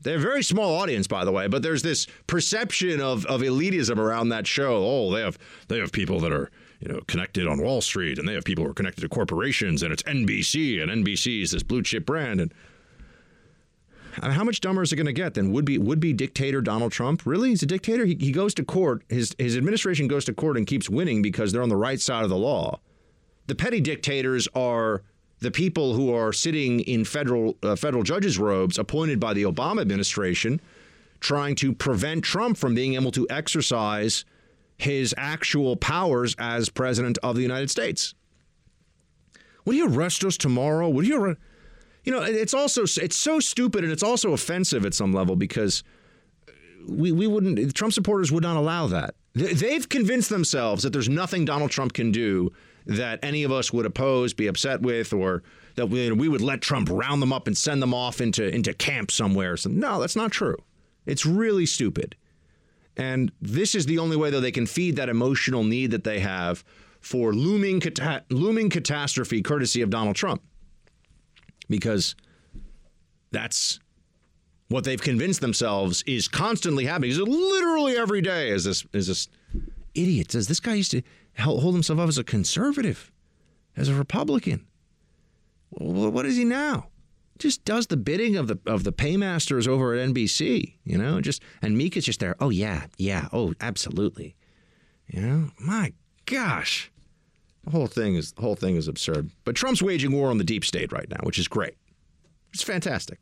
They're a very small audience, by the way, but there's this perception of of elitism around that show. Oh, they have they have people that are you know connected on Wall Street, and they have people who are connected to corporations, and it's NBC, and NBC is this blue chip brand, and I mean, how much dumber is it going to get than would be would be dictator Donald Trump? Really, he's a dictator. He, he goes to court. His his administration goes to court and keeps winning because they're on the right side of the law. The petty dictators are the people who are sitting in federal uh, federal judges' robes, appointed by the Obama administration, trying to prevent Trump from being able to exercise his actual powers as president of the United States. Would he arrest us tomorrow? Would he arrest? You know, it's also it's so stupid and it's also offensive at some level because we we wouldn't Trump supporters would not allow that. They've convinced themselves that there's nothing Donald Trump can do that any of us would oppose, be upset with, or that we, we would let Trump round them up and send them off into into camp somewhere. So, no, that's not true. It's really stupid. And this is the only way, though, they can feed that emotional need that they have for looming cata- looming catastrophe, courtesy of Donald Trump because that's what they've convinced themselves is constantly happening. Is literally every day is this is this idiot says this guy used to hold himself up as a conservative, as a Republican. What is he now? Just does the bidding of the of the paymasters over at NBC, you know. Just and Mika's just there. Oh yeah, yeah. Oh, absolutely. You know, my gosh. The whole thing is the whole thing is absurd. But Trump's waging war on the deep state right now, which is great. It's fantastic.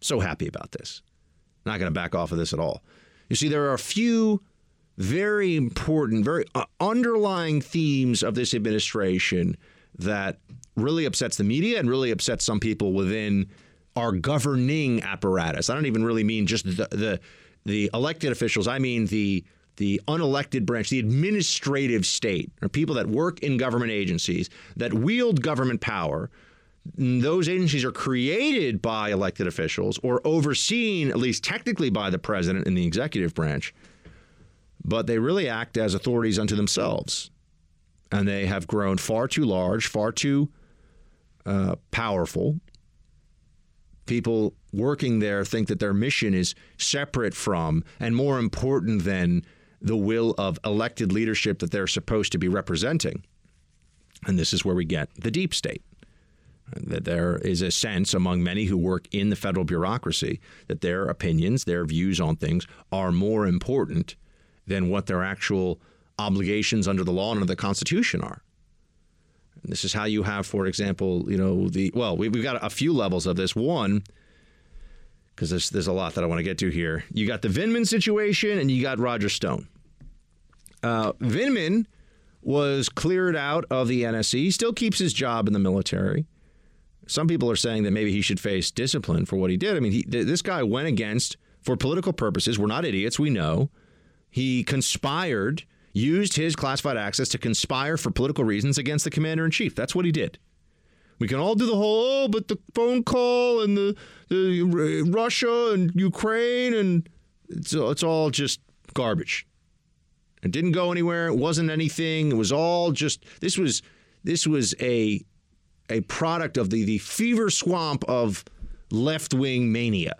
So happy about this. Not going to back off of this at all. You see, there are a few very important, very uh, underlying themes of this administration that really upsets the media and really upsets some people within our governing apparatus. I don't even really mean just the the, the elected officials. I mean the the unelected branch, the administrative state, or people that work in government agencies that wield government power. Those agencies are created by elected officials or overseen, at least technically, by the president in the executive branch, but they really act as authorities unto themselves. And they have grown far too large, far too uh, powerful, people working there think that their mission is separate from and more important than the will of elected leadership that they're supposed to be representing. And this is where we get the deep state. That there is a sense among many who work in the federal bureaucracy that their opinions, their views on things are more important than what their actual obligations under the law and under the Constitution are. And this is how you have, for example, you know, the well, we, have got a few levels of this. One, because there's, there's a lot that I want to get to here. You got the Vindman situation and you got Roger Stone. Uh, Vindman was cleared out of the NSC. He still keeps his job in the military. Some people are saying that maybe he should face discipline for what he did. I mean, he, this guy went against, for political purposes, we're not idiots, we know. He conspired, used his classified access to conspire for political reasons against the commander in chief. That's what he did. We can all do the whole, oh, but the phone call and the, the Russia and Ukraine and it's, it's all just garbage. It didn't go anywhere. It wasn't anything. It was all just this was this was a a product of the the fever swamp of left wing mania.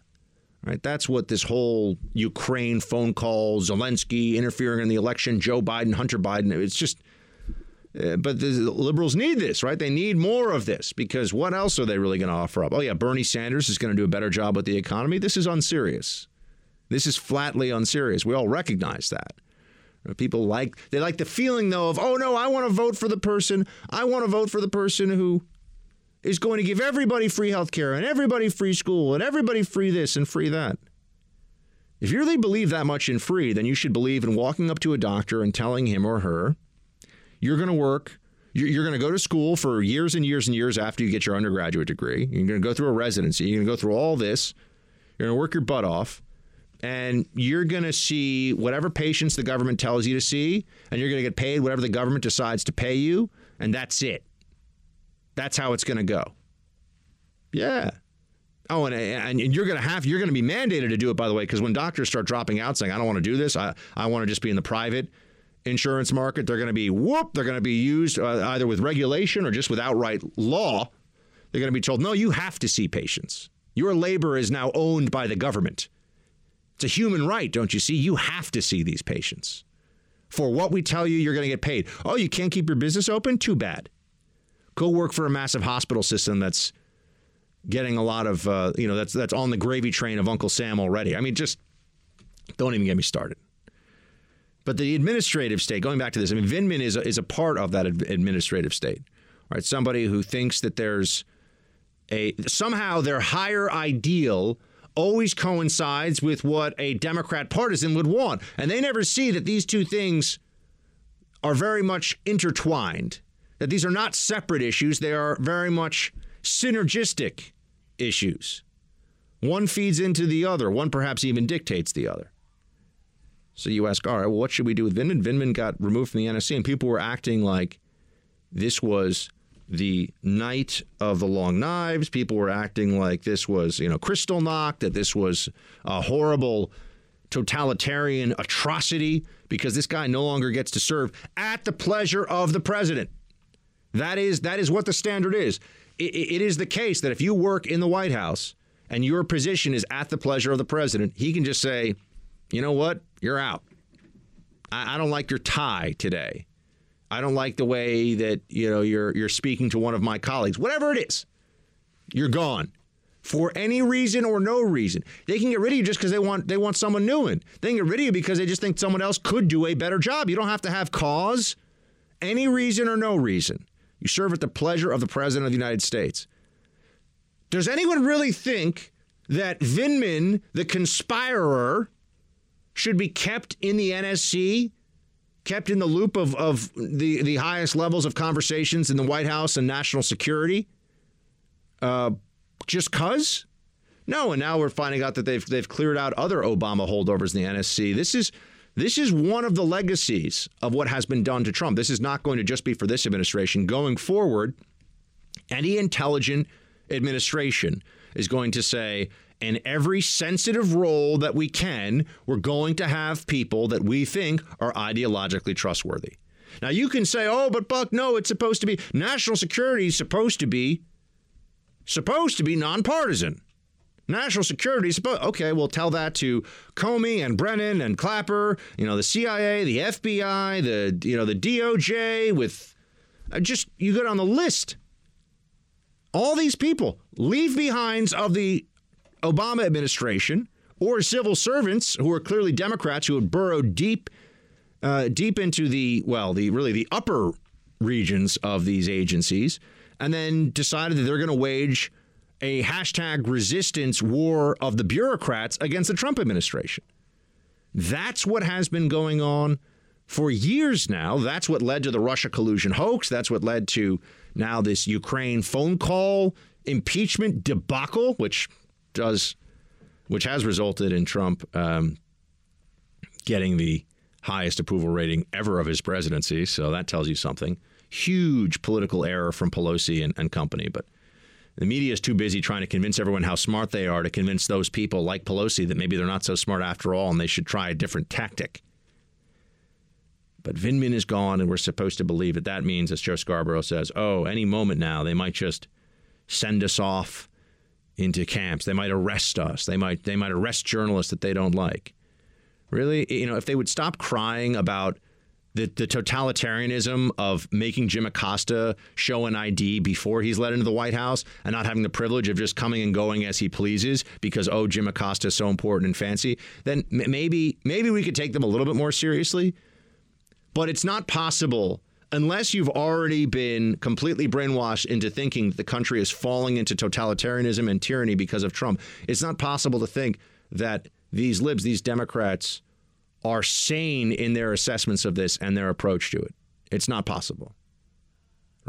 Right? That's what this whole Ukraine phone call, Zelensky interfering in the election, Joe Biden, Hunter Biden. It's just uh, but the liberals need this, right? They need more of this because what else are they really going to offer up? Oh, yeah, Bernie Sanders is going to do a better job with the economy. This is unserious. This is flatly unserious. We all recognize that. Uh, people like they like the feeling though of oh no, I want to vote for the person. I want to vote for the person who is going to give everybody free health care and everybody free school and everybody free this and free that. If you really believe that much in free, then you should believe in walking up to a doctor and telling him or her you're going to work. You're going to go to school for years and years and years after you get your undergraduate degree. You're going to go through a residency. You're going to go through all this. You're going to work your butt off. And you're going to see whatever patients the government tells you to see. And you're going to get paid whatever the government decides to pay you. And that's it. That's how it's going to go. Yeah. Oh, and, and you're going to have, you're going to be mandated to do it, by the way, because when doctors start dropping out saying, I don't want to do this, I, I want to just be in the private insurance market. They're going to be whoop. They're going to be used uh, either with regulation or just with outright law. They're going to be told, no, you have to see patients. Your labor is now owned by the government. It's a human right, don't you see? You have to see these patients. For what we tell you, you're going to get paid. Oh, you can't keep your business open? Too bad. Go work for a massive hospital system that's getting a lot of, uh, you know, that's that's on the gravy train of Uncle Sam already. I mean, just don't even get me started. But the administrative state, going back to this, I mean, Vindman is a, is a part of that administrative state, right? Somebody who thinks that there's a somehow their higher ideal always coincides with what a Democrat partisan would want, and they never see that these two things are very much intertwined. That these are not separate issues; they are very much synergistic issues. One feeds into the other. One perhaps even dictates the other. So you ask, all right, well, what should we do with Vindman? Vindman got removed from the NSC, and people were acting like this was the night of the long knives. People were acting like this was, you know, crystal Kristallnacht, that this was a horrible totalitarian atrocity because this guy no longer gets to serve at the pleasure of the president. That is that is what the standard is. it, it is the case that if you work in the White House and your position is at the pleasure of the president, he can just say, you know what? You're out. I, I don't like your tie today. I don't like the way that you know you're you're speaking to one of my colleagues. Whatever it is, you're gone for any reason or no reason. They can get rid of you just because they want they want someone new in. They can get rid of you because they just think someone else could do a better job. You don't have to have cause, any reason or no reason. You serve at the pleasure of the president of the United States. Does anyone really think that Vindman, the conspirer, should be kept in the NSC, kept in the loop of, of the, the highest levels of conversations in the White House and national security uh, just because? No, and now we're finding out that they've they've cleared out other Obama holdovers in the NSC. This is this is one of the legacies of what has been done to Trump. This is not going to just be for this administration. Going forward, any intelligent administration is going to say, in every sensitive role that we can, we're going to have people that we think are ideologically trustworthy. Now, you can say, oh, but Buck, no, it's supposed to be national security is supposed to be supposed to be nonpartisan. National security, is supposed okay, we'll tell that to Comey and Brennan and Clapper, you know, the CIA, the FBI, the you know, the DOJ with uh, just you go down the list. All these people, leave behinds of the Obama administration or civil servants who are clearly Democrats who have burrowed deep uh, deep into the well, the really the upper regions of these agencies, and then decided that they're going to wage a hashtag resistance war of the bureaucrats against the Trump administration. That's what has been going on for years now. That's what led to the Russia collusion hoax. That's what led to now this Ukraine phone call impeachment debacle, which does, which has resulted in Trump um, getting the highest approval rating ever of his presidency. So that tells you something. Huge political error from Pelosi and, and company, but the media is too busy trying to convince everyone how smart they are to convince those people like Pelosi that maybe they're not so smart after all and they should try a different tactic. But Vindman is gone, and we're supposed to believe that that means, as Joe Scarborough says, oh, any moment now, they might just send us off into camps. They might arrest us. They might they might arrest journalists that they don't like. Really, you know, if they would stop crying about the, the totalitarianism of making Jim Acosta show an ID before he's let into the White House and not having the privilege of just coming and going as he pleases because oh Jim Acosta is so important and fancy, then maybe maybe we could take them a little bit more seriously. But it's not possible unless you've already been completely brainwashed into thinking that the country is falling into totalitarianism and tyranny because of Trump. It's not possible to think that these libs, these Democrats are sane in their assessments of this and their approach to it. It's not possible.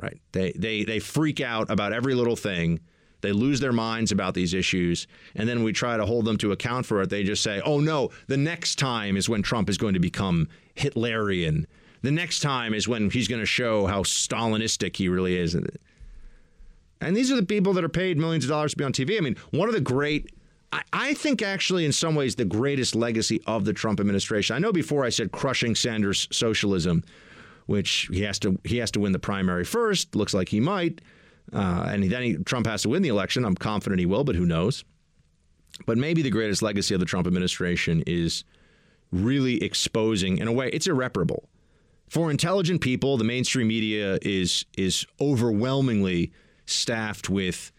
Right? They they they freak out about every little thing. They lose their minds about these issues, and then we try to hold them to account for it. They just say, "Oh no, the next time is when Trump is going to become Hitlerian. The next time is when he's going to show how Stalinistic he really is." And these are the people that are paid millions of dollars to be on TV. I mean, one of the great I, think actually, in some ways, the greatest legacy of the Trump administration. I know before I said crushing Sanders socialism, which he has to he has to win the primary first. Looks like he might, uh, and then he, Trump has to win the election. I'm confident he will, but who knows? But maybe the greatest legacy of the Trump administration is really exposing, in a way, it's irreparable. For intelligent people, the mainstream media is is overwhelmingly staffed with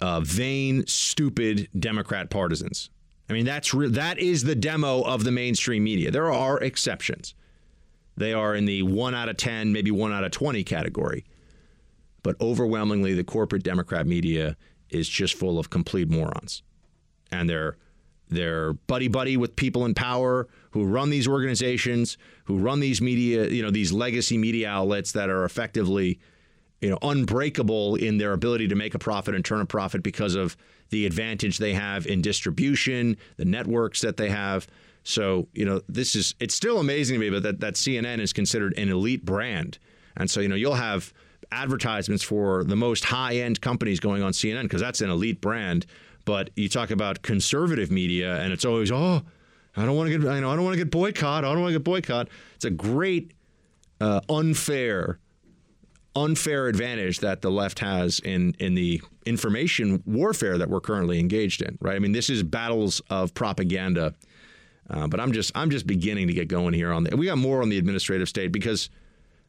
uh, vain, stupid Democrat partisans. I mean, that's re- that is the demo of the mainstream media. There are exceptions. They are in the one out of 10, maybe one out of 20 category. But overwhelmingly, the corporate Democrat media is just full of complete morons. And they're they're buddy buddy with people in power who run these organizations, who run these media, you know, these legacy media outlets that are effectively you know, unbreakable in their ability to make a profit and turn a profit because of the advantage they have in distribution, the networks that they have. So, you know, this is it's still amazing to me, but that, that CNN is considered an elite brand. And so, you know, you'll have advertisements for the most high end companies going on CNN because that's an elite brand. But you talk about conservative media, and it's always, oh, I don't want to get, you know, I don't want to get boycott. I don't want to get boycott. It's a great, uh, unfair unfair advantage that the left has in in the information warfare that we're currently engaged in. Right? I mean, this is battles of propaganda. Uh, but I'm just I'm just beginning to get going here on the. We got more on the administrative state because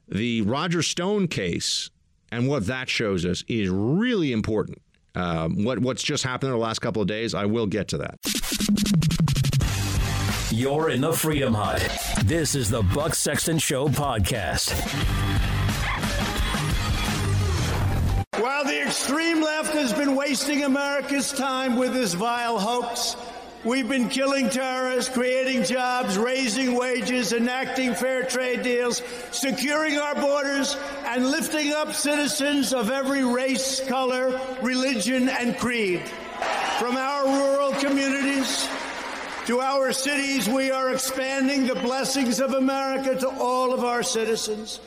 the Roger Stone case and what that shows us is really important. Um, what what's just happened in the last couple of days, I will get to that. You're in the Freedom Hut. This is the Buck Sexton Show podcast. While the extreme left has been wasting America's time with this vile hoax, we've been killing terrorists, creating jobs, raising wages, enacting fair trade deals, securing our borders, and lifting up citizens of every race, color, religion, and creed. From our rural communities to our cities, we are expanding the blessings of America to all of our citizens.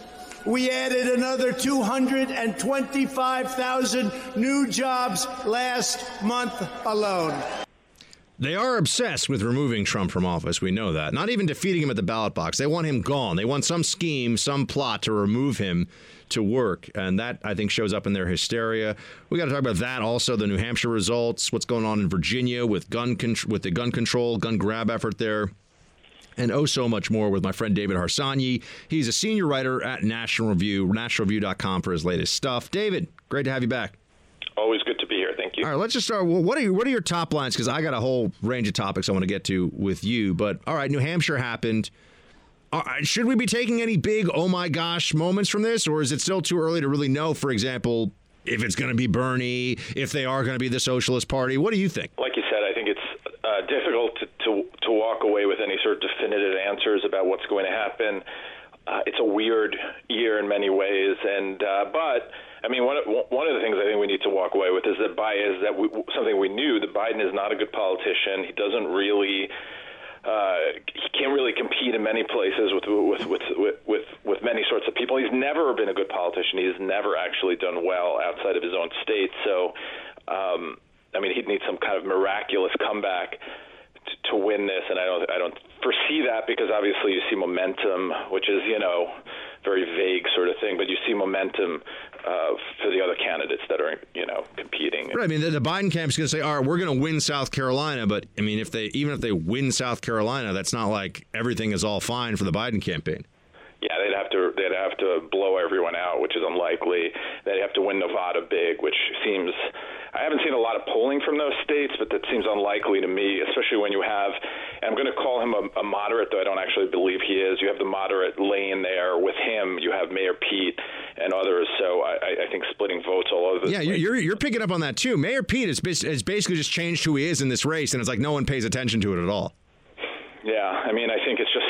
We added another 225,000 new jobs last month alone. They are obsessed with removing Trump from office. We know that. Not even defeating him at the ballot box. They want him gone. They want some scheme, some plot to remove him to work. And that, I think, shows up in their hysteria. We got to talk about that also, the New Hampshire results, what's going on in Virginia with gun con- with the gun control, gun grab effort there and oh so much more with my friend David Harsanyi. He's a senior writer at National Review, nationalreview.com for his latest stuff. David, great to have you back. Always good to be here. Thank you. All right, let's just start. Well, what are your, what are your top lines? Because I got a whole range of topics I want to get to with you. But all right, New Hampshire happened. Should we be taking any big oh my gosh moments from this, or is it still too early to really know? For example, if it's going to be Bernie, if they are going to be the Socialist Party. What do you think? Like you said, I think it's uh, difficult to, to to walk away with any sort of definitive answers about what's going to happen. Uh, it's a weird year in many ways, and uh, but I mean, one of, one of the things I think we need to walk away with is that Biden is that we, something we knew that Biden is not a good politician. He doesn't really. Uh, he can't really compete in many places with, with with with with many sorts of people. He's never been a good politician. He's never actually done well outside of his own state. So, um, I mean, he'd need some kind of miraculous comeback to, to win this, and I don't I don't foresee that because obviously you see momentum, which is you know very vague sort of thing, but you see momentum uh, for the other candidates that are you know competing. Right. I mean, the, the Biden camp is going to say, "All right, we're going to win South Carolina," but I mean, if they even if they win South Carolina, that's not like everything is all fine for the Biden campaign. Yeah, they'd have to they'd have to blow everyone out, which is unlikely. They'd have to win Nevada big, which seems I haven't seen a lot of polling from those states, but that seems unlikely to me, especially when you have, I'm going to call him a, a moderate, though I don't actually believe he is. You have the moderate lane there with him. You have Mayor Pete and others. So I, I think splitting votes all over. Yeah, you're you're picking up on that too. Mayor Pete has, has basically just changed who he is in this race, and it's like no one pays attention to it at all. Yeah, I mean, I think it's just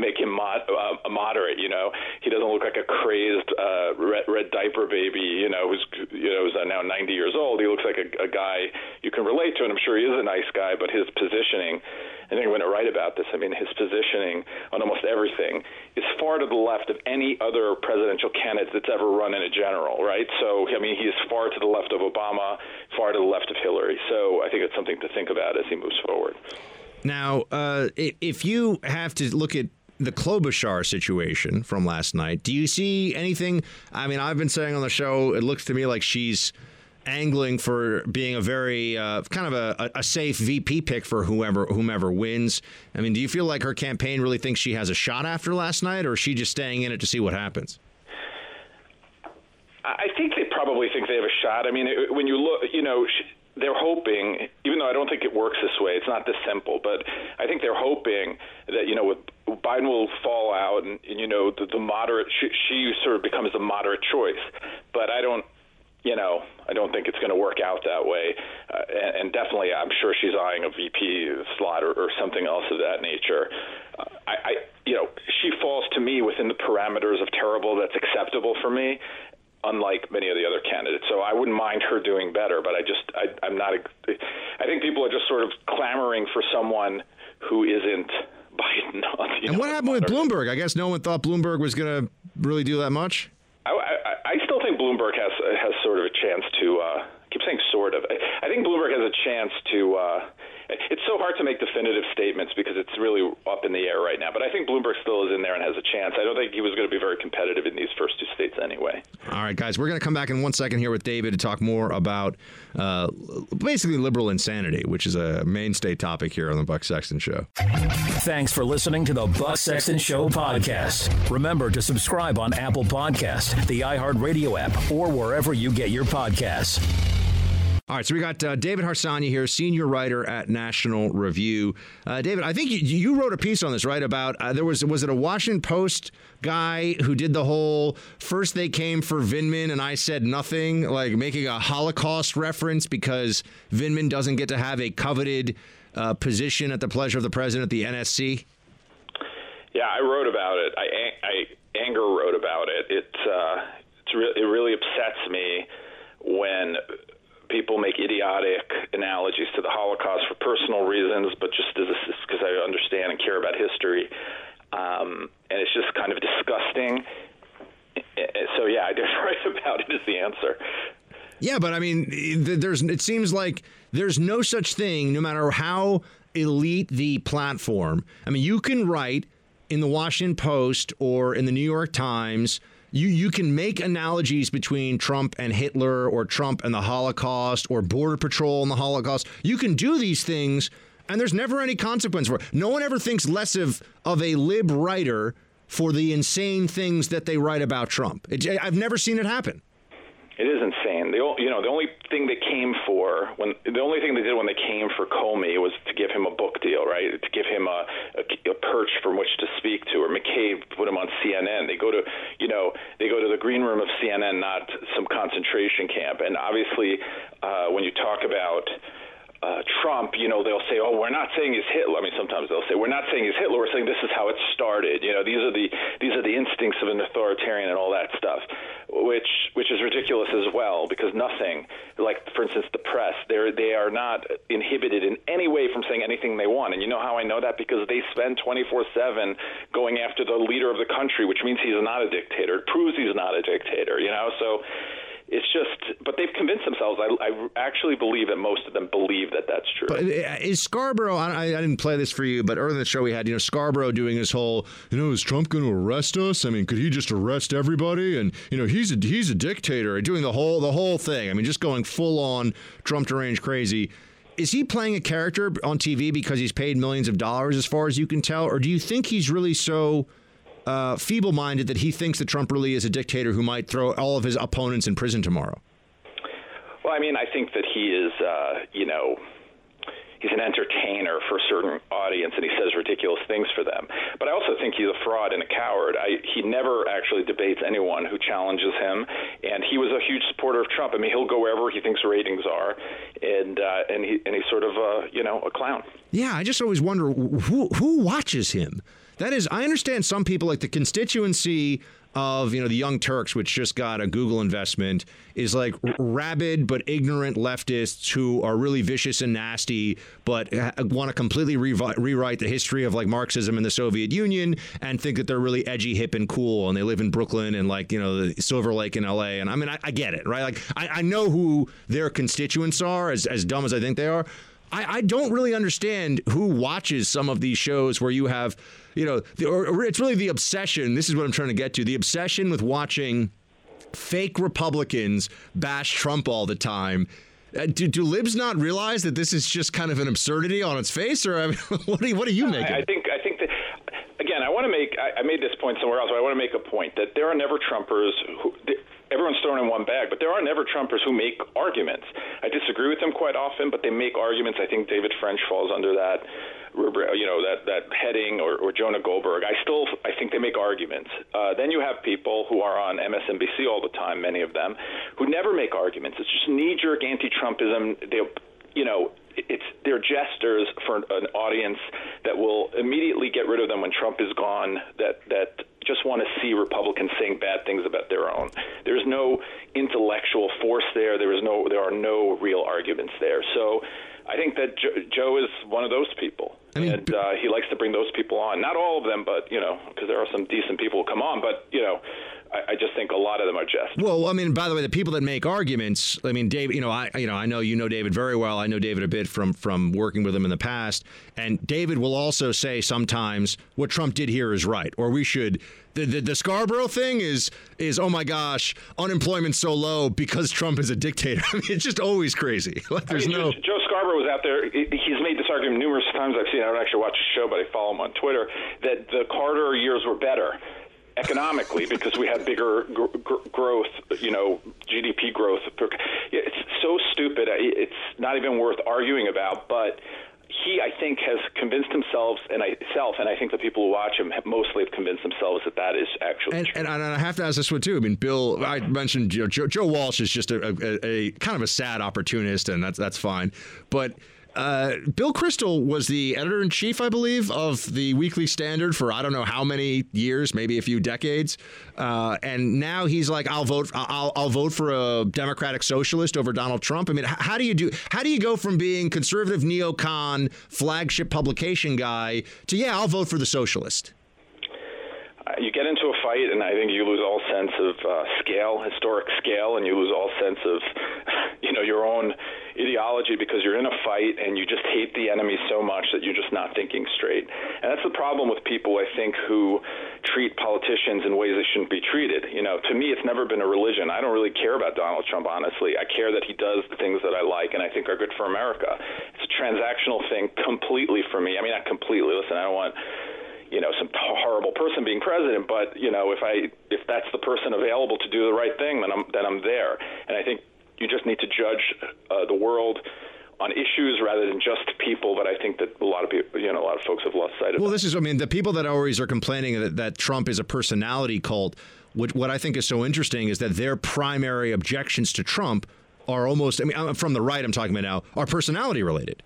make him mod, uh, a moderate. You know, he doesn't look like a crazed uh, red, red diaper baby. You know, who's you know who's now 90 years old. He looks like a, a guy you can relate to, and I'm sure he is a nice guy. But his positioning, I think I'm going to write about this. I mean, his positioning on almost everything is far to the left of any other presidential candidate that's ever run in a general. Right? So, I mean, he's far to the left of Obama, far to the left of Hillary. So, I think it's something to think about as he moves forward. Now, uh, if you have to look at the Klobuchar situation from last night, do you see anything? I mean, I've been saying on the show, it looks to me like she's angling for being a very uh, kind of a, a, safe VP pick for whoever whomever wins. I mean, do you feel like her campaign really thinks she has a shot after last night, or is she just staying in it to see what happens? I think they probably think they have a shot. I mean, when you look, you know. She, they're hoping, even though I don't think it works this way, it's not this simple, but I think they're hoping that, you know, with Biden will fall out and, and you know, the, the moderate, she, she sort of becomes the moderate choice. But I don't, you know, I don't think it's going to work out that way. Uh, and, and definitely, I'm sure she's eyeing a VP slot or, or something else of that nature. Uh, I, I, you know, she falls to me within the parameters of terrible that's acceptable for me unlike many of the other candidates. So I wouldn't mind her doing better, but I just I, I'm not. I think people are just sort of clamoring for someone who isn't Biden. and what happened with Bloomberg? I guess no one thought Bloomberg was going to really do that much. I, I, I still think Bloomberg has has sort of a chance to. Uh, keep saying sort of. I, I think Bloomberg has a chance to. Uh, it's so hard to make definitive statements because it's really up in the air right now. But I think Bloomberg still is in there and has a chance. I don't think he was going to be very competitive in these first two states anyway. All right, guys, we're going to come back in one second here with David to talk more about uh, basically liberal insanity, which is a mainstay topic here on the Buck Sexton Show. Thanks for listening to the Buck Sexton Show podcast. Remember to subscribe on Apple Podcast, the iHeartRadio app, or wherever you get your podcasts. All right, so we got uh, David Harsanyi here, senior writer at National Review. Uh, David, I think you, you, wrote a piece on this, right? About uh, there was was it a Washington Post guy who did the whole first they came for Vindman and I said nothing, like making a Holocaust reference because Vindman doesn't get to have a coveted uh, position at the pleasure of the president at the NSC. Yeah, I wrote about it. I, I anger wrote about it. It's uh, it's re- it really upsets me when people make idiotic analogies to the Holocaust for personal reasons, but just because I understand and care about history. Um, and it's just kind of disgusting. So yeah, I did write about it. Is the answer. Yeah, but I mean, there's. It seems like there's no such thing, no matter how elite the platform. I mean, you can write in the Washington Post or in the New York Times. You, you can make analogies between Trump and Hitler or Trump and the Holocaust or Border Patrol and the Holocaust. You can do these things, and there's never any consequence for it. No one ever thinks less of, of a lib writer for the insane things that they write about Trump. It, I've never seen it happen. It is insane. The you know the only thing they came for when the only thing they did when they came for Comey was to give him a book deal, right? To give him a, a, a perch from which to speak to. Or McCabe put him on CNN. They go to you know they go to the green room of CNN, not some concentration camp. And obviously, uh, when you talk about uh, Trump, you know, they'll say, "Oh, we're not saying he's Hitler." I mean, sometimes they'll say, "We're not saying he's Hitler. We're saying this is how it started." You know, these are the these are the instincts of an authoritarian and all that stuff, which which is ridiculous as well because nothing, like for instance, the press, they they are not inhibited in any way from saying anything they want. And you know how I know that because they spend 24/7 going after the leader of the country, which means he's not a dictator. It proves he's not a dictator. You know, so it's just, but they've convinced themselves. I, I, actually believe that most of them believe that that's true. But uh, is Scarborough? I, I, didn't play this for you, but earlier in the show we had, you know, Scarborough doing his whole, you know, is Trump going to arrest us? I mean, could he just arrest everybody? And you know, he's a he's a dictator, doing the whole the whole thing. I mean, just going full on Trump deranged crazy. Is he playing a character on TV because he's paid millions of dollars, as far as you can tell, or do you think he's really so? Uh, feeble minded that he thinks that Trump really is a dictator who might throw all of his opponents in prison tomorrow? Well, I mean, I think that he is, uh, you know, he's an entertainer for a certain audience and he says ridiculous things for them. But I also think he's a fraud and a coward. I, he never actually debates anyone who challenges him, and he was a huge supporter of Trump. I mean, he'll go wherever he thinks ratings are, and uh, and he and he's sort of a you know a clown. Yeah, I just always wonder who who watches him. That is, I understand some people like the constituency of you know the Young Turks, which just got a Google investment, is like rabid but ignorant leftists who are really vicious and nasty, but want to completely revi- rewrite the history of like Marxism in the Soviet Union and think that they're really edgy, hip, and cool, and they live in Brooklyn and like you know the Silver Lake in L.A. And I mean, I, I get it, right? Like I, I know who their constituents are, as as dumb as I think they are. I, I don't really understand who watches some of these shows where you have you know, the, or, or it's really the obsession. This is what I'm trying to get to the obsession with watching fake Republicans bash Trump all the time. Uh, do, do libs not realize that this is just kind of an absurdity on its face, or I mean, what do you, what do you make? I, I think I think that again, I want to make I, I made this point somewhere else, but I want to make a point that there are never Trumpers who. Everyone's thrown in one bag, but there are never Trumpers who make arguments. I disagree with them quite often, but they make arguments. I think David French falls under that you know that that heading or, or Jonah Goldberg. I still I think they make arguments. Uh, then you have people who are on MSNBC all the time, many of them, who never make arguments. It's just knee-jerk anti-Trumpism. They, you know, it's they're jesters for an audience that will immediately get rid of them when Trump is gone. That that just want to see Republicans saying bad things about their own. There's no intellectual force there. There is no there are no real arguments there. So I think that Joe is one of those people. I mean, and uh, he likes to bring those people on. Not all of them, but you know, because there are some decent people who come on. But you know, I, I, just think a lot of them are just. Well, I mean, by the way, the people that make arguments. I mean, David. You know, I you know I know you know David very well. I know David a bit from from working with him in the past. And David will also say sometimes what Trump did here is right, or we should. The, the, the Scarborough thing is is oh my gosh, unemployment's so low because Trump is a dictator. I mean, it's just always crazy. Like, there's I mean, no. Joe, Joe Scarborough was out there. He's made this argument numerous times. I've seen. I don't actually watch the show, but I follow him on Twitter. That the Carter years were better economically because we had bigger gr- gr- growth, you know, GDP growth. It's so stupid. It's not even worth arguing about. But he, I think, has convinced himself and I, self, and I think the people who watch him have mostly have convinced themselves that that is actually and, and, and, I have to ask this one too. I mean, Bill, I mentioned Joe, Joe Walsh is just a, a, a kind of a sad opportunist, and that's that's fine. But uh, Bill Kristol was the editor in chief, I believe, of the Weekly Standard for I don't know how many years, maybe a few decades, uh, and now he's like, I'll vote, I'll, I'll vote for a Democratic Socialist over Donald Trump. I mean, how do you do? How do you go from being conservative neocon flagship publication guy to yeah, I'll vote for the socialist? you get into a fight, and I think you lose all sense of uh, scale, historic scale, and you lose all sense of, you know, your own ideology because you're in a fight and you just hate the enemy so much that you're just not thinking straight. And that's the problem with people, I think, who treat politicians in ways they shouldn't be treated. You know, to me, it's never been a religion. I don't really care about Donald Trump, honestly. I care that he does the things that I like and I think are good for America. It's a transactional thing completely for me. I mean, not completely. Listen, I don't want you know some horrible person being president but you know if i if that's the person available to do the right thing then i'm then i'm there and i think you just need to judge uh, the world on issues rather than just people. But I think that a lot of people, you know, a lot of folks have lost sight of. Well, that. this is, I mean, the people that always are complaining that, that Trump is a personality cult. What, what I think is so interesting is that their primary objections to Trump are almost, I mean, from the right, I'm talking about now, are personality related.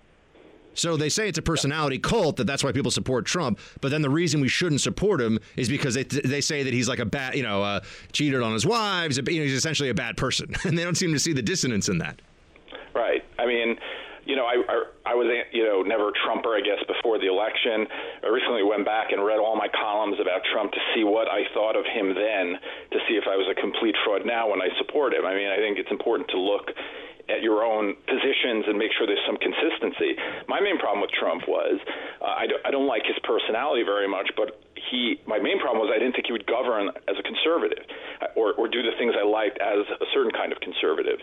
So they say it's a personality cult that that's why people support Trump. But then the reason we shouldn't support him is because they, they say that he's like a bad, you know, uh, cheated on his wives. You know, he's essentially a bad person, and they don't seem to see the dissonance in that. Right. I mean, you know, I, I, I was, you know, never Trumper, I guess, before the election. I recently went back and read all my columns about Trump to see what I thought of him then, to see if I was a complete fraud now when I support him. I mean, I think it's important to look at your own positions and make sure there's some consistency. My main problem with Trump was uh, I, don't, I don't like his personality very much, but he my main problem was I didn't think he would govern as a conservative uh, or, or do the things I liked as a certain kind of conservative.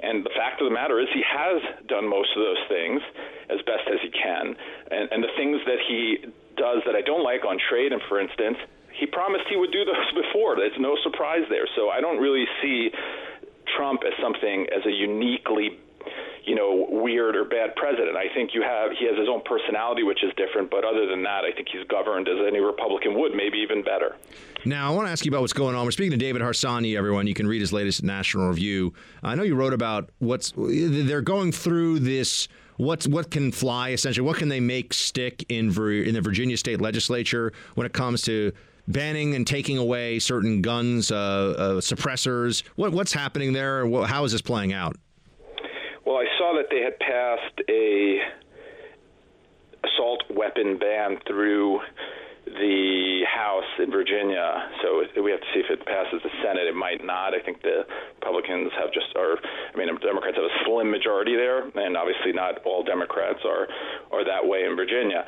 And the fact of the matter is he has done most of those things as best as he can. And, and the things that he does that I don't like on trade, and for instance, he promised he would do those before. There's no surprise there. So I don't really see Trump as something as a uniquely you know, weird or bad president. I think you have he has his own personality, which is different. But other than that, I think he's governed as any Republican would, maybe even better. Now, I want to ask you about what's going on. We're speaking to David Harsanyi, everyone. You can read his latest National Review. I know you wrote about what's they're going through this. What's what can fly essentially? What can they make stick in in the Virginia state legislature when it comes to banning and taking away certain guns, uh, uh, suppressors. What, what's happening there? How is this playing out? Well, I saw that they had passed a assault weapon ban through the House in Virginia. So we have to see if it passes the Senate. It might not. I think the Republicans have just, or I mean, Democrats have a slim majority there, and obviously not all Democrats are are that way in Virginia.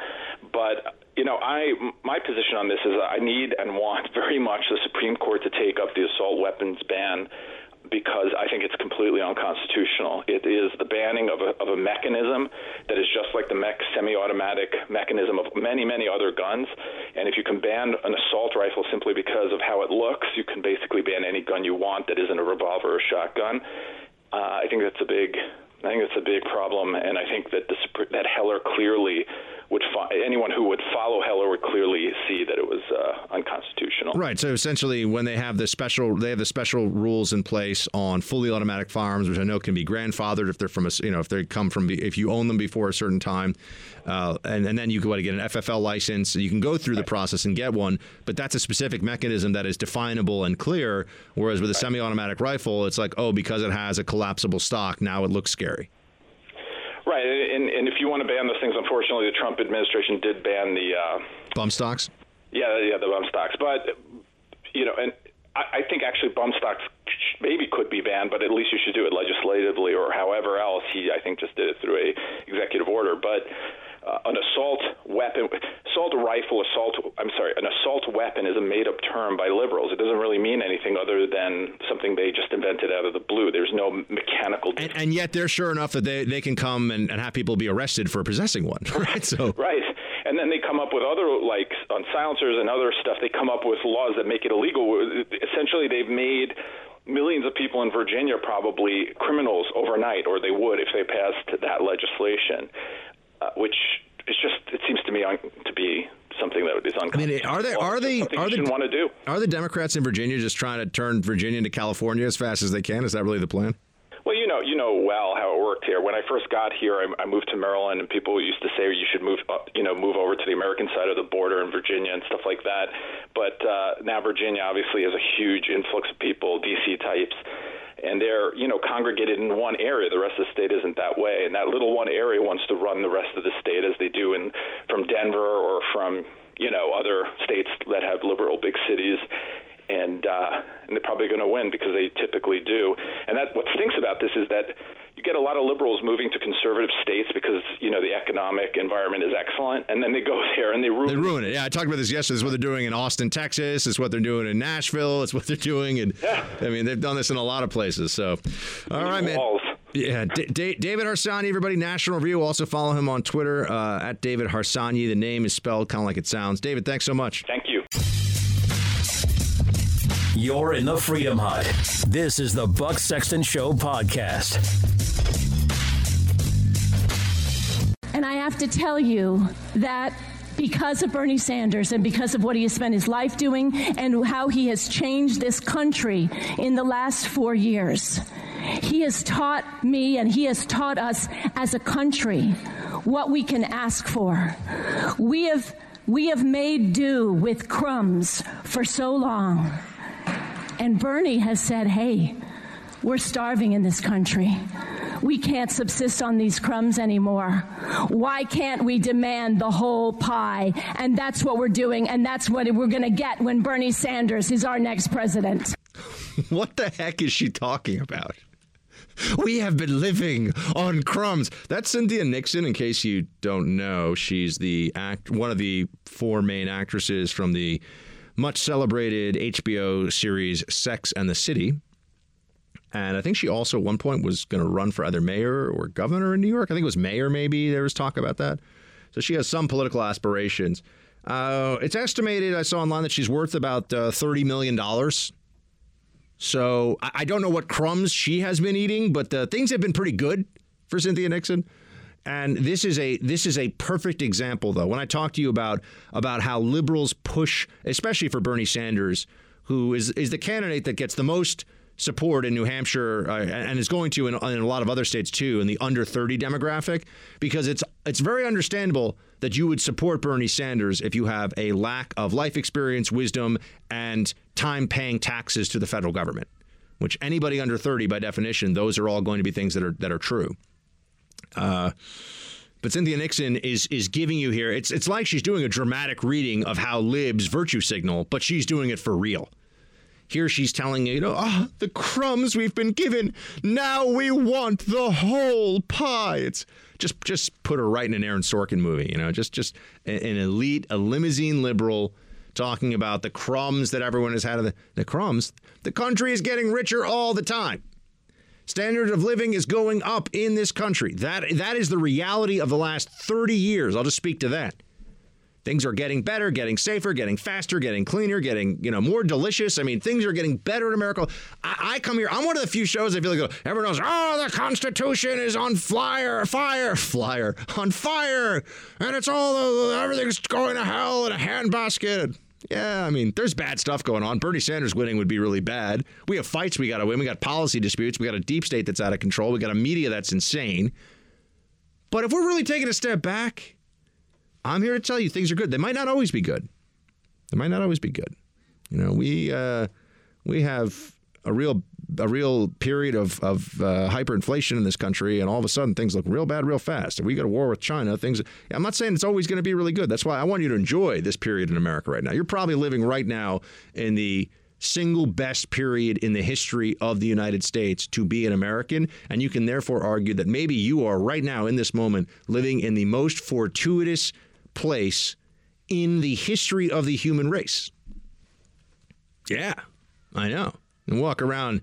But you know, I my position on this is I need and want very much the Supreme Court to take up the assault weapons ban because I think it's completely unconstitutional. It is the banning of a, of a mechanism that is just like the mech semi-automatic mechanism of many, many other guns. And if you can ban an assault rifle simply because of how it looks, you can basically ban any gun you want that isn't a revolver or shotgun. Uh, I think that's a big, I think that's a big problem, and I think that the, that Heller clearly would fo- anyone who would follow Heller would clearly see that it was uh, unconstitutional. Right. So essentially, when they have the special, they have the special rules in place on fully automatic firearms, which I know can be grandfathered if they're from a, you know, if they come from, if you own them before a certain time, uh, and, and then you can get an FFL license. You can go through the process and get one, but that's a specific mechanism that is definable and clear. Whereas with a semi-automatic rifle, it's like, oh, because it has a collapsible stock, now it looks scary. Right, and, and if you want to ban those things, unfortunately, the Trump administration did ban the uh, bump stocks. Yeah, yeah, the bump stocks. But you know, and I, I think actually bump stocks maybe could be banned, but at least you should do it legislatively or however else. He, I think, just did it through a executive order. But an assault weapon, assault rifle, assault, I'm sorry, an assault weapon is a made up term by liberals. It doesn't really mean anything other than something they just invented out of the blue. There's no mechanical. And, and yet they're sure enough that they, they can come and, and have people be arrested for possessing one, right? So Right. And then they come up with other, like on silencers and other stuff, they come up with laws that make it illegal. Essentially, they've made millions of people in Virginia probably criminals overnight, or they would if they passed that legislation uh, which is just it seems to me to be something that is unconstitutional. I mean, are they are they are they want to do? Are the Democrats in Virginia just trying to turn Virginia into California as fast as they can? Is that really the plan? Well, you know, you know well how it worked here. When I first got here, I, I moved to Maryland, and people used to say you should move, up, you know, move over to the American side of the border in Virginia and stuff like that. But uh, now Virginia obviously has a huge influx of people, DC types, and they're you know congregated in one area. The rest of the state isn't that way, and that little one area wants to run the rest of the state as they do in from Denver or from you know other states that have liberal big cities. And, uh, and they're probably going to win because they typically do. And that what stinks about this is that you get a lot of liberals moving to conservative states because you know the economic environment is excellent, and then they go there and they ruin. They ruin it. Yeah, I talked about this yesterday. It's what they're doing in Austin, Texas. It's what they're doing in Nashville. It's what they're doing, and yeah. I mean they've done this in a lot of places. So, all right, man. Yeah, D- D- David Harsanyi, everybody, National Review. Also follow him on Twitter uh, at David Harsanyi. The name is spelled kind of like it sounds. David, thanks so much. Thank you. You're in the Freedom Hut. This is the Buck Sexton Show podcast. And I have to tell you that because of Bernie Sanders and because of what he has spent his life doing and how he has changed this country in the last four years. He has taught me and he has taught us as a country what we can ask for. We have, we have made do with crumbs for so long. And Bernie has said, hey, we're starving in this country. We can't subsist on these crumbs anymore. Why can't we demand the whole pie? And that's what we're doing, and that's what we're going to get when Bernie Sanders is our next president. what the heck is she talking about? We have been living on crumbs. That's Cynthia Nixon. In case you don't know, she's the act one of the four main actresses from the much celebrated HBO series Sex and the City. And I think she also at one point was going to run for either mayor or governor in New York. I think it was mayor, maybe. There was talk about that. So she has some political aspirations. Uh, it's estimated, I saw online, that she's worth about uh, $30 million. So I, I, don't know what crumbs she has been eating, but uh, things have been pretty good for Cynthia Nixon. And this is a this is a perfect example, though. When I talk to you about about how liberals push, especially for Bernie Sanders, who is is the candidate that gets the most support in New Hampshire uh, and is going to in, in, a lot of other states too in the under 30 demographic because it's it's very understandable that you would support Bernie Sanders if you have a lack of life experience, wisdom and time paying taxes to the federal government, which anybody under 30 by definition those are all going to be things that are that are true. Uh, but Cynthia Nixon is is giving you here. It's it's like she's doing a dramatic reading of how libs virtue signal, but she's doing it for real. Here she's telling you, you know, oh, the crumbs we've been given. Now we want the whole pie. It's just just put her right in an Aaron Sorkin movie, you know, just just an elite, a limousine liberal talking about the crumbs that everyone has had of the, the crumbs. The country is getting richer all the time. Standard of living is going up in this country. That that is the reality of the last 30 years. I'll just speak to that. Things are getting better, getting safer, getting faster, getting cleaner, getting you know more delicious. I mean, things are getting better in America. I, I come here. I'm one of the few shows I feel like everyone knows. Oh, the Constitution is on fire, fire, flyer, on fire, and it's all everything's going to hell in a handbasket. Yeah, I mean, there's bad stuff going on. Bernie Sanders winning would be really bad. We have fights we got to win. We got policy disputes. We got a deep state that's out of control. We got a media that's insane. But if we're really taking a step back I'm here to tell you things are good. They might not always be good. They might not always be good. You know, we uh, we have a real a real period of of uh, hyperinflation in this country, and all of a sudden things look real bad real fast. If we go to war with China, things. I'm not saying it's always going to be really good. That's why I want you to enjoy this period in America right now. You're probably living right now in the single best period in the history of the United States to be an American, and you can therefore argue that maybe you are right now in this moment living in the most fortuitous place in the history of the human race. Yeah, I know. And walk around,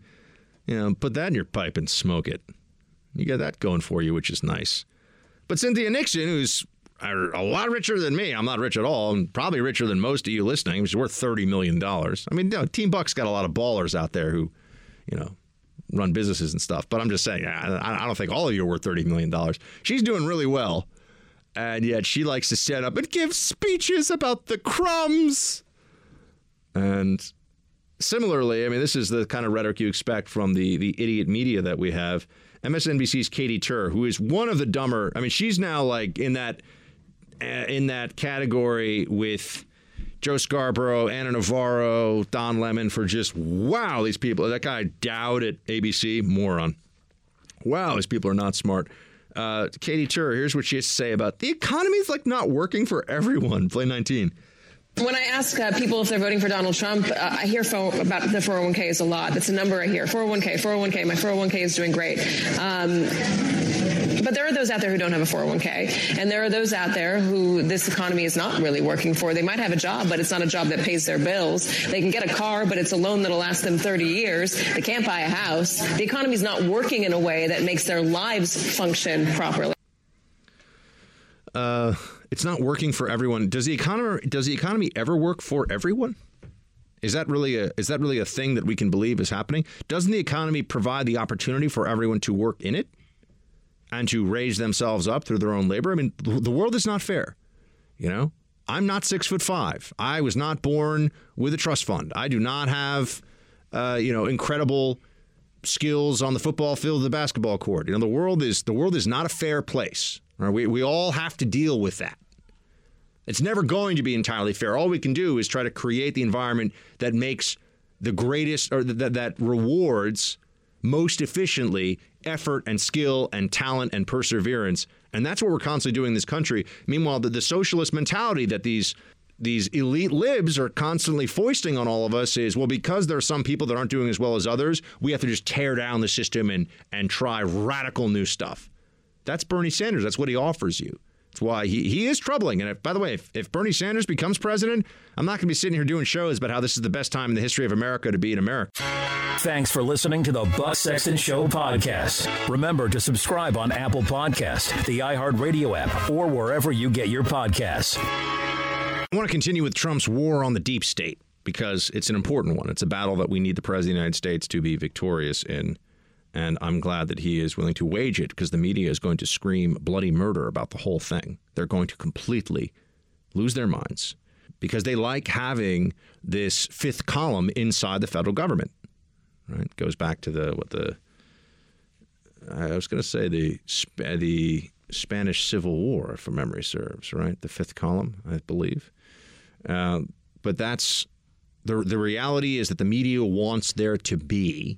you know, put that in your pipe and smoke it. You got that going for you, which is nice. But Cynthia Nixon, who's a lot richer than me, I'm not rich at all, and probably richer than most of you listening, she's worth $30 million. I mean, you know, Team Buck's got a lot of ballers out there who, you know, run businesses and stuff. But I'm just saying, I don't think all of you are worth $30 million. She's doing really well and yet she likes to stand up and give speeches about the crumbs. And similarly, I mean, this is the kind of rhetoric you expect from the the idiot media that we have. MSNBC's Katy Tur, who is one of the dumber. I mean, she's now like in that uh, in that category with Joe Scarborough, Ana Navarro, Don Lemon for just wow, these people. That guy Dowd at ABC, moron. Wow, these people are not smart. Uh, Katy Tur, here's what she has to say about the economy is like not working for everyone. Play 19. When I ask uh, people if they're voting for Donald Trump, uh, I hear about the 401ks a lot. That's a number I hear. 401k, 401k, my 401k is doing great. Um, but there are those out there who don't have a 401k, and there are those out there who this economy is not really working for. They might have a job, but it's not a job that pays their bills. They can get a car, but it's a loan that'll last them 30 years. They can't buy a house. The economy is not working in a way that makes their lives function properly. Uh, it's not working for everyone. Does the economy does the economy ever work for everyone? Is that really a is that really a thing that we can believe is happening? Doesn't the economy provide the opportunity for everyone to work in it and to raise themselves up through their own labor? I mean, the world is not fair. You know, I'm not six foot five. I was not born with a trust fund. I do not have, uh, you know, incredible skills on the football field, or the basketball court. You know, the world is the world is not a fair place. Right? We we all have to deal with that. It's never going to be entirely fair. All we can do is try to create the environment that makes the greatest or that, that rewards most efficiently effort and skill and talent and perseverance. And that's what we're constantly doing in this country. Meanwhile, the, the socialist mentality that these these elite libs are constantly foisting on all of us is well because there are some people that aren't doing as well as others we have to just tear down the system and and try radical new stuff that's bernie sanders that's what he offers you that's why he, he is troubling. And if, by the way, if, if Bernie Sanders becomes president, I'm not going to be sitting here doing shows about how this is the best time in the history of America to be in America. Thanks for listening to the Buck Sexton Show podcast. Remember to subscribe on Apple Podcast, the iHeartRadio app, or wherever you get your podcasts. I want to continue with Trump's war on the deep state because it's an important one. It's a battle that we need the President of the United States to be victorious in. And I'm glad that he is willing to wage it because the media is going to scream bloody murder about the whole thing. They're going to completely lose their minds because they like having this fifth column inside the federal government. Right? It goes back to the what the I was going to say the the Spanish Civil War, if memory serves. Right, the fifth column, I believe. Uh, but that's the the reality is that the media wants there to be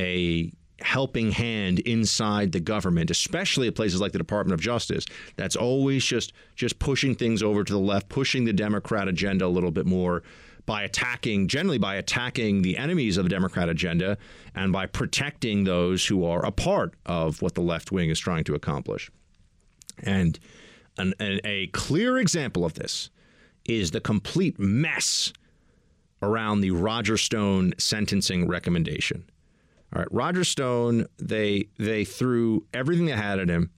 a helping hand inside the government, especially at places like the Department of Justice, that's always just just pushing things over to the left, pushing the Democrat agenda a little bit more by attacking, generally by attacking the enemies of the Democrat agenda and by protecting those who are a part of what the left wing is trying to accomplish. And an, an, a clear example of this is the complete mess around the Roger Stone sentencing recommendation. All right, Roger Stone, they they threw everything they had at him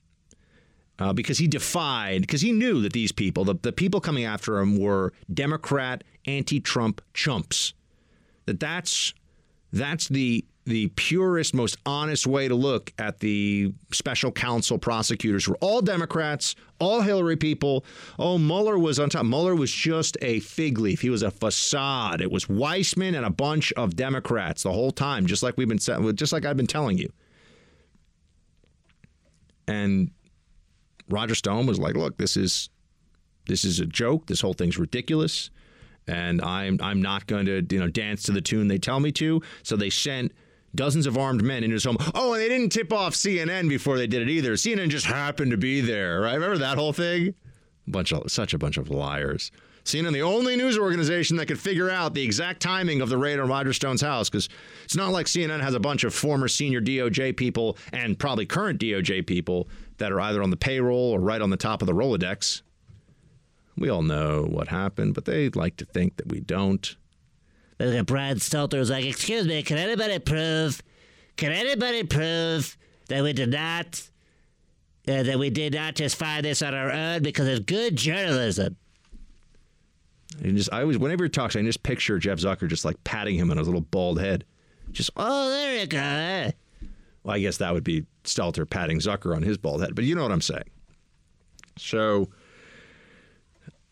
uh, because he defied, because he knew that these people, the, the people coming after him, were Democrat, anti-Trump chumps. That that's that's the the purest, most honest way to look at the special counsel prosecutors were all Democrats, all Hillary people. Oh, Mueller was on top. Mueller was just a fig leaf. He was a facade. It was Weissmann and a bunch of Democrats the whole time, just like we've been just like I've been telling you. And Roger Stone was like, "Look, this is this is a joke. This whole thing's ridiculous." And I'm I'm not going to you know dance to the tune they tell me to. So they sent dozens of armed men into his home. Oh, and they didn't tip off CNN before they did it either. CNN just happened to be there, right? Remember that whole thing? Bunch of such a bunch of liars. CNN, the only news organization that could figure out the exact timing of the raid on Roger Stone's house, because it's not like CNN has a bunch of former senior DOJ people and probably current DOJ people that are either on the payroll or right on the top of the Rolodex. We all know what happened, but they like to think that we don't. Brad Stelter was like, "Excuse me, can anybody prove? Can anybody prove that we did not, uh, that we did not just find this on our own because of good journalism?" And just, I always, whenever he talks, I just picture Jeff Zucker just like patting him on his little bald head, just, "Oh, there you go." Well, I guess that would be Stelter patting Zucker on his bald head, but you know what I'm saying. So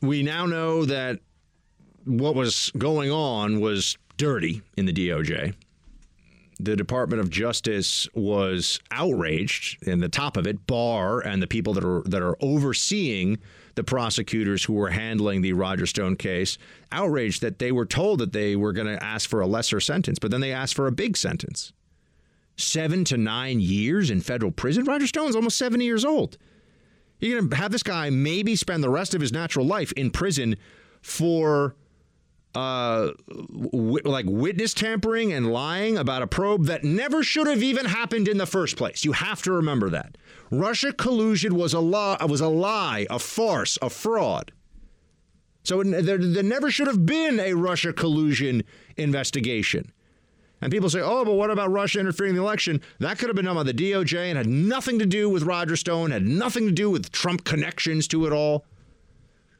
we now know that what was going on was dirty in the DOJ. The Department of Justice was outraged, and the top of it, Barr and the people that are that are overseeing the prosecutors who were handling the Roger Stone case, outraged that they were told that they were going to ask for a lesser sentence, but then they asked for a big sentence. Seven to nine years in federal prison? Roger Stone's almost 70 years old. You're going to have this guy maybe spend the rest of his natural life in prison for uh, w- like witness tampering and lying about a probe that never should have even happened in the first place. You have to remember that. Russia collusion was a lie, was a lie, a farce, a fraud. So there, there never should have been a Russia collusion investigation. And people say, oh, but what about Russia interfering in the election? That could have been done by the DOJ and had nothing to do with Roger Stone, had nothing to do with Trump connections to it all.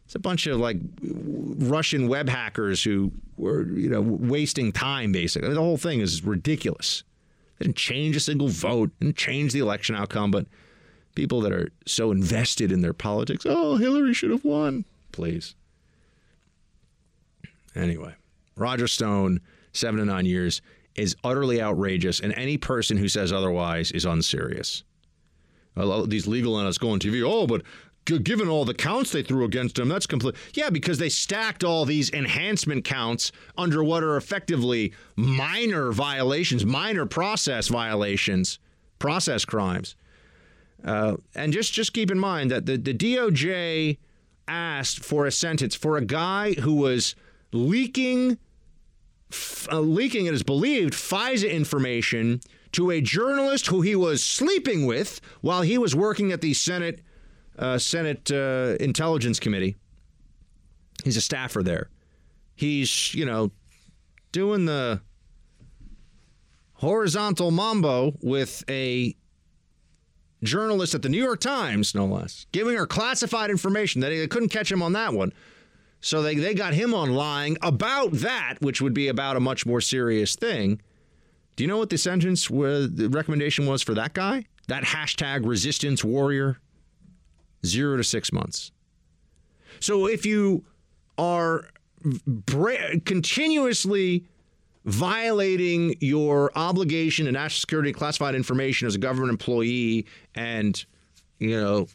It's a bunch of like Russian web hackers who were, you know, wasting time basically. The whole thing is ridiculous. They didn't change a single vote, didn't change the election outcome, but people that are so invested in their politics, oh, Hillary should have won. Please. Anyway, Roger Stone, seven to nine years, is utterly outrageous, and any person who says otherwise is unserious. These legal analysts go on TV, oh, but given all the counts they threw against him, that's complete. Yeah, because they stacked all these enhancement counts under what are effectively minor violations, minor process violations, process crimes. Uh, and just just keep in mind that the, the DOJ asked for a sentence for a guy who was leaking, uh, leaking, it is believed, FISA information to a journalist who he was sleeping with while he was working at the Senate uh, Senate uh, Intelligence Committee. He's a staffer there. He's, you know, doing the horizontal mambo with a journalist at the New York Times, no less, giving her classified information that they couldn't catch him on that one. So they, they got him on lying about that, which would be about a much more serious thing. Do you know what the sentence, the recommendation was for that guy? That hashtag resistance warrior? Zero to six months. So if you are bra- continuously violating your obligation to national security classified information as a government employee and, you know,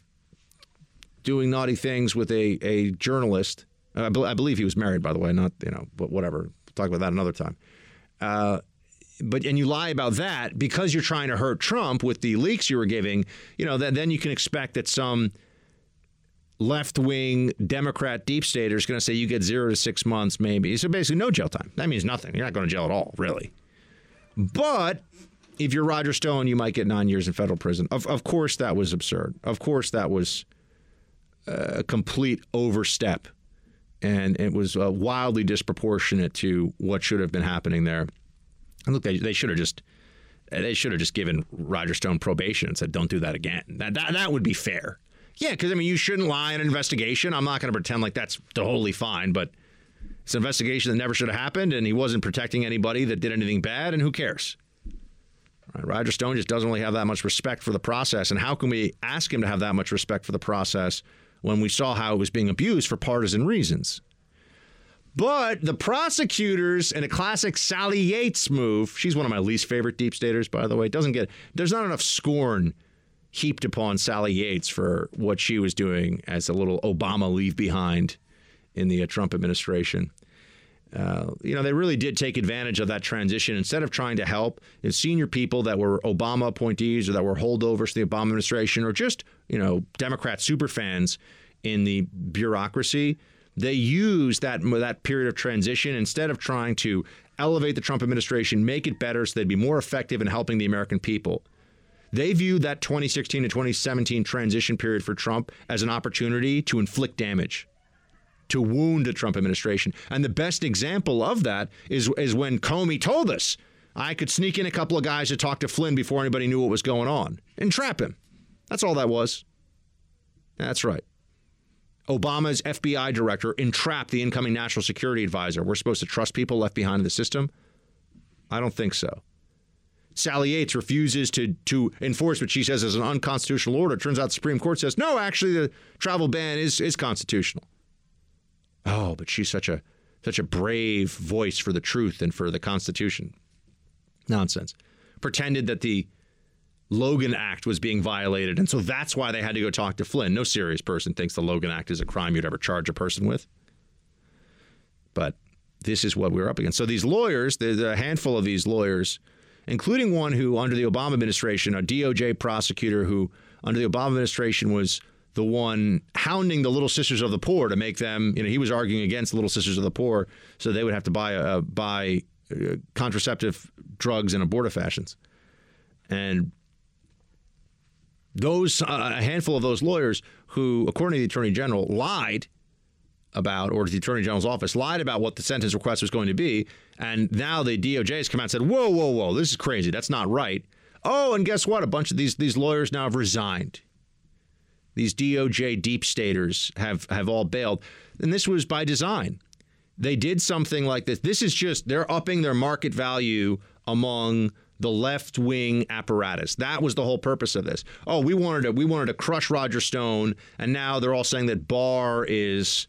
doing naughty things with a, a journalist, I, be- I believe he was married, by the way, not, you know, but whatever. We'll talk about that another time. Uh, but and you lie about that because you're trying to hurt Trump with the leaks you were giving, you know, then then you can expect that some left wing Democrat deep stater is going to say you get zero to six months, maybe. So basically, no jail time. That means nothing. You're not going to jail at all, really. But if you're Roger Stone, you might get nine years in federal prison. Of, of course, that was absurd. Of course, that was a complete overstep. And it was uh, wildly disproportionate to what should have been happening there. And look, they, they should have just they should have just given Roger Stone probation and said, "Don't do that again." That that, that would be fair. Yeah, because I mean, you shouldn't lie in an investigation. I'm not going to pretend like that's totally fine, but it's an investigation that never should have happened, and he wasn't protecting anybody that did anything bad, and who cares? Right, Roger Stone just doesn't really have that much respect for the process, and how can we ask him to have that much respect for the process when we saw how it was being abused for partisan reasons? But the prosecutors, in a classic Sally Yates move, she's one of my least favorite deep staters, by the way, doesn't get, there's not enough scorn heaped upon Sally Yates for what she was doing as a little Obama leave behind in the uh, Trump administration. Uh, you know, they really did take advantage of that transition. Instead of trying to help senior people that were Obama appointees or that were holdovers to the Obama administration or just, you know, Democrat superfans in the bureaucracy, they used that, that period of transition instead of trying to elevate the Trump administration, make it better so they'd be more effective in helping the American people. They viewed that 2016 to 2017 transition period for Trump as an opportunity to inflict damage, to wound the Trump administration. And the best example of that is, is when Comey told us I could sneak in a couple of guys to talk to Flynn before anybody knew what was going on and trap him. That's all that was. That's right. Obama's FBI director entrapped the incoming national security advisor. We're supposed to trust people left behind in the system? I don't think so. Sally Yates refuses to to enforce what she says is an unconstitutional order. Turns out the Supreme Court says no, actually the travel ban is is constitutional. Oh, but she's such a such a brave voice for the truth and for the Constitution. Nonsense. Pretended that the Logan Act was being violated. And so that's why they had to go talk to Flynn. No serious person thinks the Logan Act is a crime you'd ever charge a person with. But this is what we're up against. So these lawyers, there's a handful of these lawyers, including one who, under the Obama administration, a DOJ prosecutor who, under the Obama administration, was the one hounding the Little Sisters of the Poor to make them, you know, he was arguing against the Little Sisters of the Poor, so they would have to buy uh, buy uh, contraceptive drugs and abortifacients. And those, uh, a handful of those lawyers who, according to the Attorney General, lied about, or the Attorney General's office lied about what the sentence request was going to be. And now the DOJ has come out and said, whoa, whoa, whoa, this is crazy. That's not right. Oh, and guess what? A bunch of these, these lawyers now have resigned these DOJ deep staters have have all bailed, and this was by design. They did something like this. This is just they're upping their market value among the left wing apparatus. That was the whole purpose of this. Oh, we wanted to we wanted to crush Roger Stone, and now they're all saying that Barr is,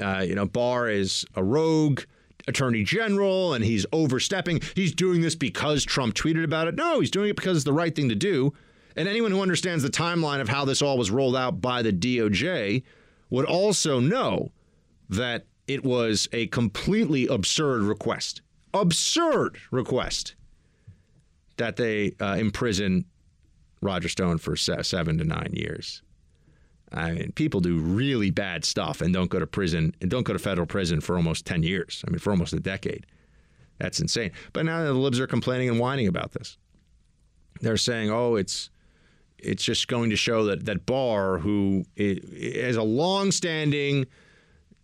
uh, you know, Barr is a rogue attorney general and he's overstepping. He's doing this because Trump tweeted about it. No, he's doing it because it's the right thing to do. And anyone who understands the timeline of how this all was rolled out by the DOJ would also know that it was a completely absurd request. Absurd request that they uh, imprison Roger Stone for seven to nine years. I mean, people do really bad stuff and don't go to prison and don't go to federal prison for almost 10 years. I mean, for almost a decade. That's insane. But now the libs are complaining and whining about this. They're saying, oh, it's it's just going to show that that Barr, who is a long-standing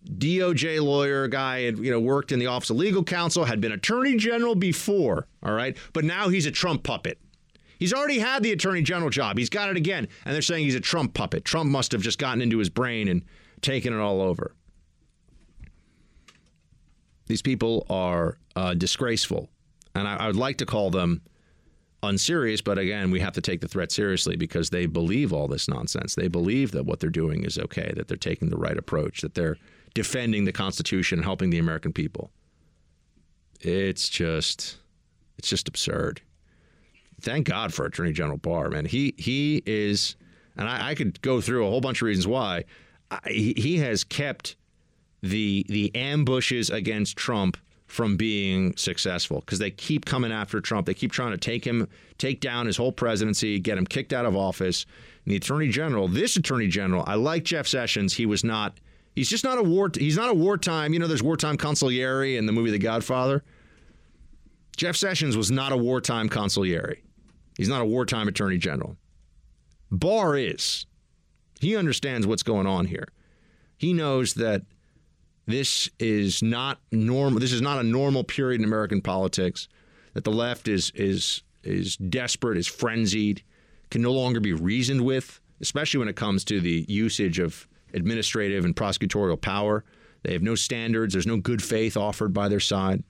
DOJ lawyer guy, had you know worked in the Office of Legal Counsel, had been Attorney General before, all right, but now he's a Trump puppet. He's already had the Attorney General job. He's got it again, and they're saying he's a Trump puppet. Trump must have just gotten into his brain and taken it all over. These people are uh, disgraceful, and I, I would like to call them unserious, but again, we have to take the threat seriously because they believe all this nonsense. They believe that what they're doing is okay, that they're taking the right approach, that they're defending the Constitution and helping the American people. It's just, it's just absurd. Thank God for Attorney General Barr, man. He he is, and I, I could go through a whole bunch of reasons why. I, he has kept the the ambushes against Trump from being successful because they keep coming after Trump. They keep trying to take him, take down his whole presidency, get him kicked out of office. And the attorney general, this attorney general, I like Jeff Sessions. He was not. He's just not a war. He's not a wartime. You know, there's wartime consigliere in the movie The Godfather. Jeff Sessions was not a wartime consigliere. He's not a wartime attorney general. Barr is. He understands what's going on here. He knows that this is not normal. This is not a normal period in American politics. That the left is is is desperate, is frenzied, can no longer be reasoned with, especially when it comes to the usage of administrative and prosecutorial power. They have no standards. There's no good faith offered by their side.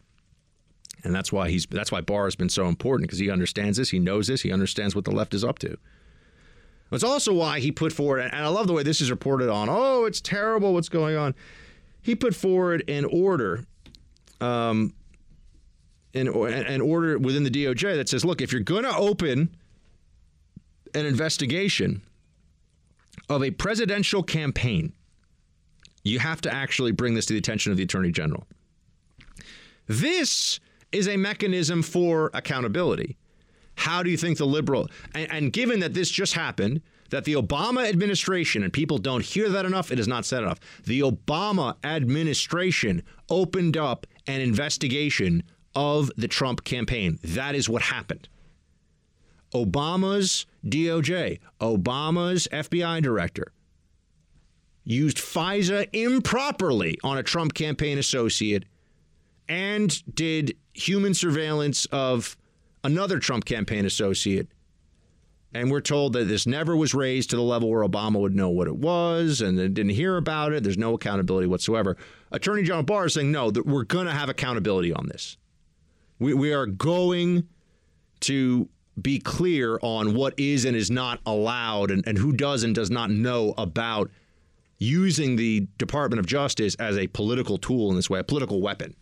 And that's why he's that's why Barr has been so important because he understands this, he knows this, he understands what the left is up to. It's also why he put forward, and I love the way this is reported on. Oh, it's terrible what's going on he put forward an order, um, an, an order within the DOJ that says, look, if you're going to open an investigation of a presidential campaign, you have to actually bring this to the attention of the Attorney General. This is a mechanism for accountability. How do you think the liberal, and, and given that this just happened, that the Obama administration, and people don't hear that enough, it is not said enough. The Obama administration opened up an investigation of the Trump campaign. That is what happened. Obama's DOJ, Obama's FBI director, used FISA improperly on a Trump campaign associate and did human surveillance of another Trump campaign associate and we're told that this never was raised to the level where Obama would know what it was and didn't hear about it. There's no accountability whatsoever. Attorney General Barr is saying, no, that we're going to have accountability on this. We, we are going to be clear on what is and is not allowed and, and who does and does not know about using the Department of Justice as a political tool in this way, a political weapon.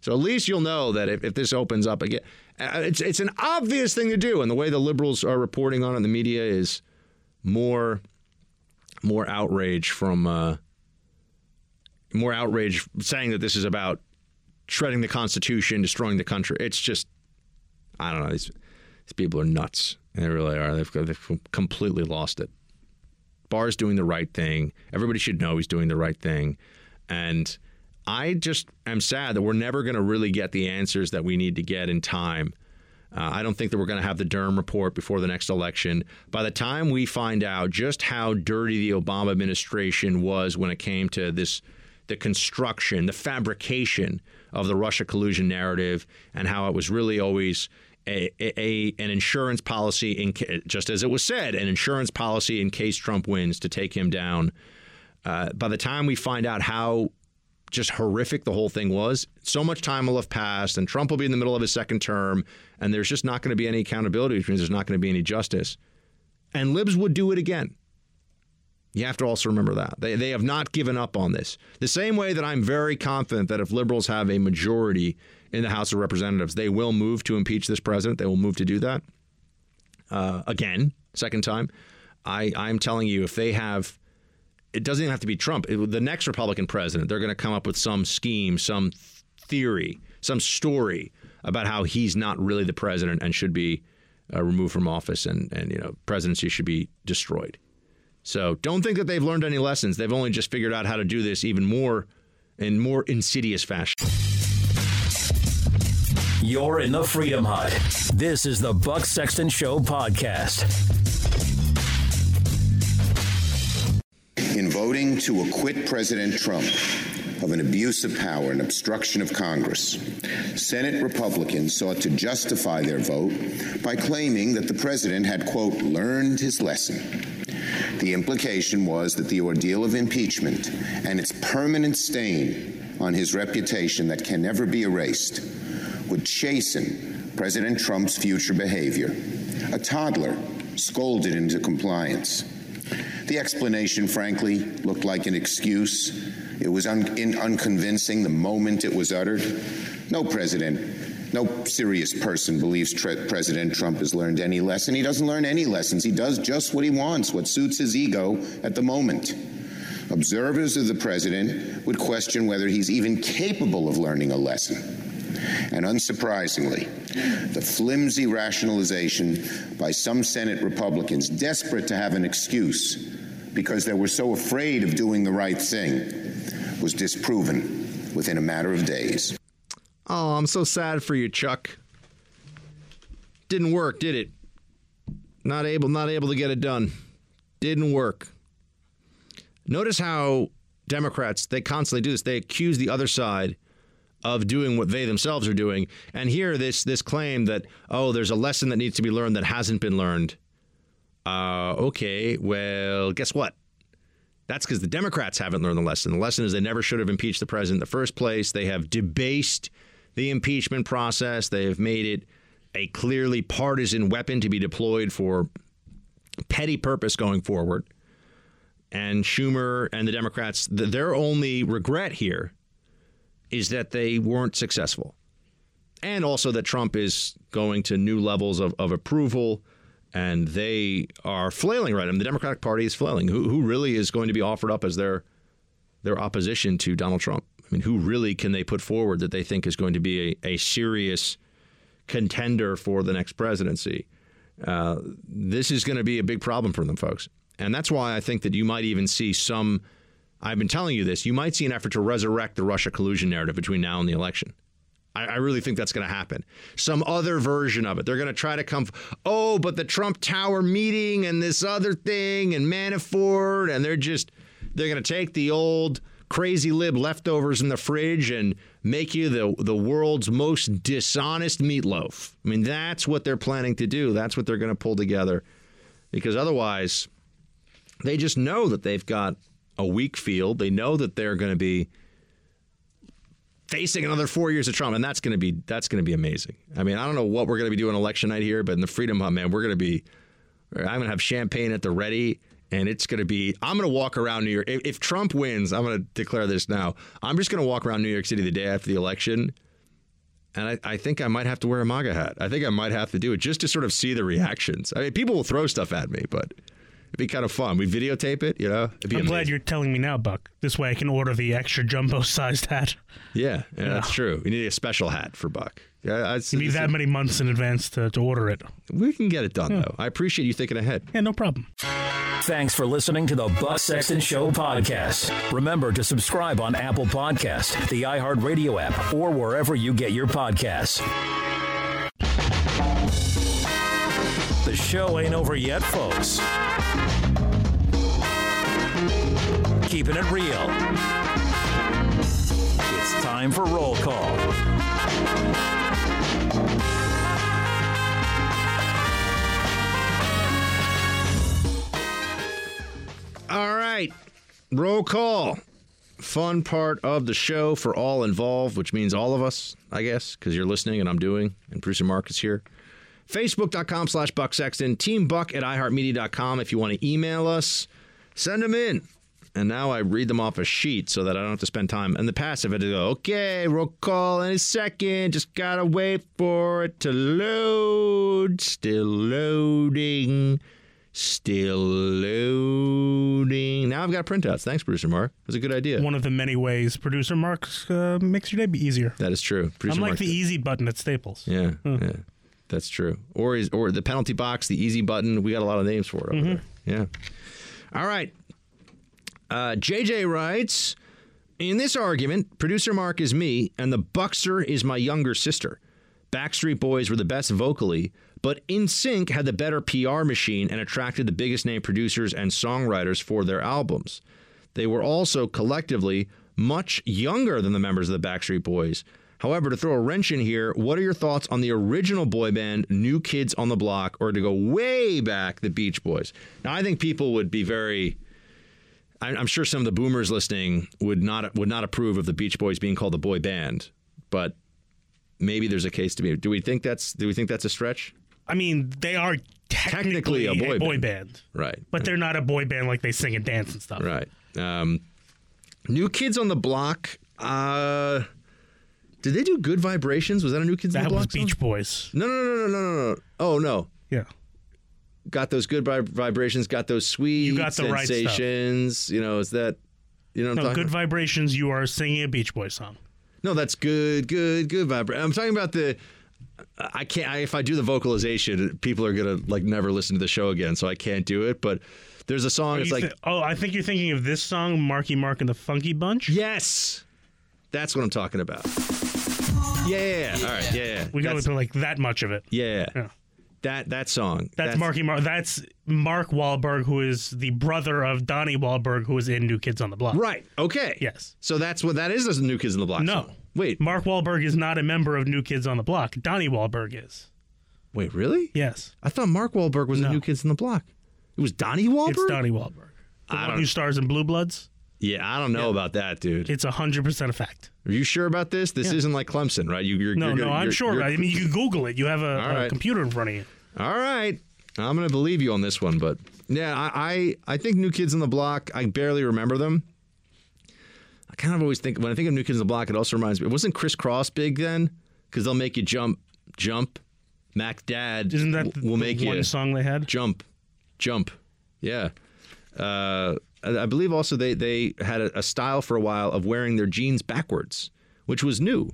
So at least you'll know that if, if this opens up again, uh, it's it's an obvious thing to do, and the way the liberals are reporting on it in the media is more more outrage from uh, more outrage saying that this is about shredding the Constitution, destroying the country. It's just I don't know. These these people are nuts. They really are. They've, they've completely lost it. Barr's doing the right thing. Everybody should know he's doing the right thing, and I just am sad that we're never going to really get the answers that we need to get in time. Uh, I don't think that we're going to have the Durham report before the next election. By the time we find out just how dirty the Obama administration was when it came to this, the construction, the fabrication of the Russia collusion narrative, and how it was really always a, a, an insurance policy, in, just as it was said, an insurance policy in case Trump wins to take him down. Uh, by the time we find out how just horrific the whole thing was. So much time will have passed, and Trump will be in the middle of his second term, and there's just not going to be any accountability, which means there's not going to be any justice. And libs would do it again. You have to also remember that. They, they have not given up on this. The same way that I'm very confident that if liberals have a majority in the House of Representatives, they will move to impeach this president. They will move to do that. Uh, again, second time. I, I'm telling you, if they have it doesn't even have to be Trump. It, the next Republican president, they're going to come up with some scheme, some theory, some story about how he's not really the president and should be uh, removed from office, and and you know presidency should be destroyed. So don't think that they've learned any lessons. They've only just figured out how to do this even more in more insidious fashion. You're in the Freedom Hut. This is the Buck Sexton Show podcast. In voting to acquit President Trump of an abuse of power and obstruction of Congress, Senate Republicans sought to justify their vote by claiming that the president had, quote, learned his lesson. The implication was that the ordeal of impeachment and its permanent stain on his reputation that can never be erased would chasten President Trump's future behavior. A toddler scolded into compliance. The explanation, frankly, looked like an excuse. It was un- in- unconvincing the moment it was uttered. No president, no serious person believes tre- President Trump has learned any lesson. He doesn't learn any lessons. He does just what he wants, what suits his ego at the moment. Observers of the president would question whether he's even capable of learning a lesson. And unsurprisingly, the flimsy rationalization by some Senate Republicans desperate to have an excuse because they were so afraid of doing the right thing was disproven within a matter of days. Oh, I'm so sad for you, Chuck. Didn't work, did it? Not able, not able to get it done. Didn't work. Notice how Democrats they constantly do this. They accuse the other side of doing what they themselves are doing. And here, this this claim that oh, there's a lesson that needs to be learned that hasn't been learned. Uh, okay, well, guess what? That's because the Democrats haven't learned the lesson. The lesson is they never should have impeached the president in the first place. They have debased the impeachment process. They have made it a clearly partisan weapon to be deployed for petty purpose going forward. And Schumer and the Democrats, their only regret here is that they weren't successful. And also that Trump is going to new levels of, of approval and they are flailing right. I mean, the Democratic Party is flailing. Who, who really is going to be offered up as their their opposition to Donald Trump? I mean, who really can they put forward that they think is going to be a, a serious contender for the next presidency? Uh, this is going to be a big problem for them, folks. And that's why I think that you might even see some. I've been telling you this. You might see an effort to resurrect the Russia collusion narrative between now and the election. I, I really think that's going to happen. Some other version of it. They're going to try to come, oh, but the Trump Tower meeting and this other thing and Manafort, and they're just, they're going to take the old crazy lib leftovers in the fridge and make you the the world's most dishonest meatloaf. I mean, that's what they're planning to do. That's what they're going to pull together. Because otherwise, they just know that they've got a weak field. They know that they're going to be facing another four years of Trump, and that's going to be that's going to be amazing. I mean, I don't know what we're going to be doing election night here, but in the Freedom Hut, man, we're going to be. I'm going to have champagne at the ready, and it's going to be. I'm going to walk around New York. If, if Trump wins, I'm going to declare this now. I'm just going to walk around New York City the day after the election, and I, I think I might have to wear a MAGA hat. I think I might have to do it just to sort of see the reactions. I mean, people will throw stuff at me, but it'd be kind of fun. We videotape it, you know. It'd be I'm glad you're telling me now, Buck. This way I can order the extra jumbo sized hat. Yeah, yeah, that's true. We need a special hat for Buck. Yeah, I, You need that many months in advance to, to order it. We can get it done though. I appreciate you thinking ahead. Yeah, no problem. Thanks for listening to the Buck Sexton Show podcast. Remember to subscribe on Apple Podcast, the iHeartRadio app, or wherever you get your podcasts. Show ain't over yet, folks. Keeping it real. It's time for roll call. All right. Roll call. Fun part of the show for all involved, which means all of us, I guess, because you're listening and I'm doing, and producer Mark is here. Facebook.com slash Buck Sexton, Team Buck at iHeartMedia.com if you want to email us. Send them in. And now I read them off a sheet so that I don't have to spend time. In the past, I've had to go, okay, roll call in a second. Just gotta wait for it to load. Still loading. Still loading. Now I've got printouts. Thanks, Producer Mark. That's a good idea. One of the many ways producer Mark uh, makes your day be easier. That is true. Producer Unlike Mark the easy button at Staples. Yeah, yeah, that's true. Or is or the penalty box, the easy button. We got a lot of names for it over there. Yeah. All right. Uh, JJ writes In this argument, producer Mark is me, and the Buxer is my younger sister. Backstreet Boys were the best vocally, but NSYNC had the better PR machine and attracted the biggest name producers and songwriters for their albums. They were also collectively much younger than the members of the Backstreet Boys. However, to throw a wrench in here, what are your thoughts on the original boy band, New Kids on the Block, or to go way back, the Beach Boys? Now, I think people would be very. I- I'm sure some of the boomers listening would not would not approve of the Beach Boys being called the boy band, but maybe there's a case to be. Do we think that's do we think that's a stretch? I mean, they are technically, a boy band. band, Right. but they're not a boy band like they sing and dance and stuff. Right. Um, New Kids on the Block. Uh, did they do Good Vibrations? Was that a New Kids on That the was Block? song? Beach Boys. No, no, no, no, no, no, no. Oh no. Yeah. Got those good vib- vibrations. Got those sweet You got the right sensations. You know, is that you know what I'm No, good about? vibrations. You are singing a Beach Boys song. No, that's good, good, good vibration. I'm talking about the. I can't. I, if I do the vocalization, people are gonna like never listen to the show again, so I can't do it. But there's a song. Are It's like thi- oh, I think you're thinking of this song, Marky Mark and the Funky Bunch. Yes, that's what I'm talking about. Yeah. All right. Yeah. yeah. We got That's- into like that much of it. Yeah. Yeah. That that song. That's, Marky Mark. That's Mark Wahlberg, who is the brother of Donnie Wahlberg, who is in New Kids on the Block. Right. Okay. Yes. So that's what that is. As New Kids on the Block. No. song. Wait. Mark Wahlberg is not a member of New Kids on the Block. Donnie Wahlberg is. Wait. Really? Yes. I thought Mark Wahlberg was the No. New Kids on the Block. It was Donnie Wahlberg. It's Donnie Wahlberg. The I one don't- who stars in Blue Bloods. Yeah, I don't know about that, dude. It's hundred percent a fact. Are you sure about this? This Yeah. isn't like Clemson, right? You, you're, No, you're no, gonna- I'm you're- sure. you're- I mean, you can Google it. You have a, right. computer in front of you. All right. I'm going to believe you on this one, but yeah, I, I, I think New Kids on the Block, I barely remember them. I kind of always think, when I think of New Kids on the Block, it also reminds me, it wasn't Kris Kross big then? Because they'll make you jump, jump. Mac Dad Isn't that w- will the make one you song they had? jump, jump. Yeah. Uh, I believe also they, they had a, style for a while of wearing their jeans backwards, which was new.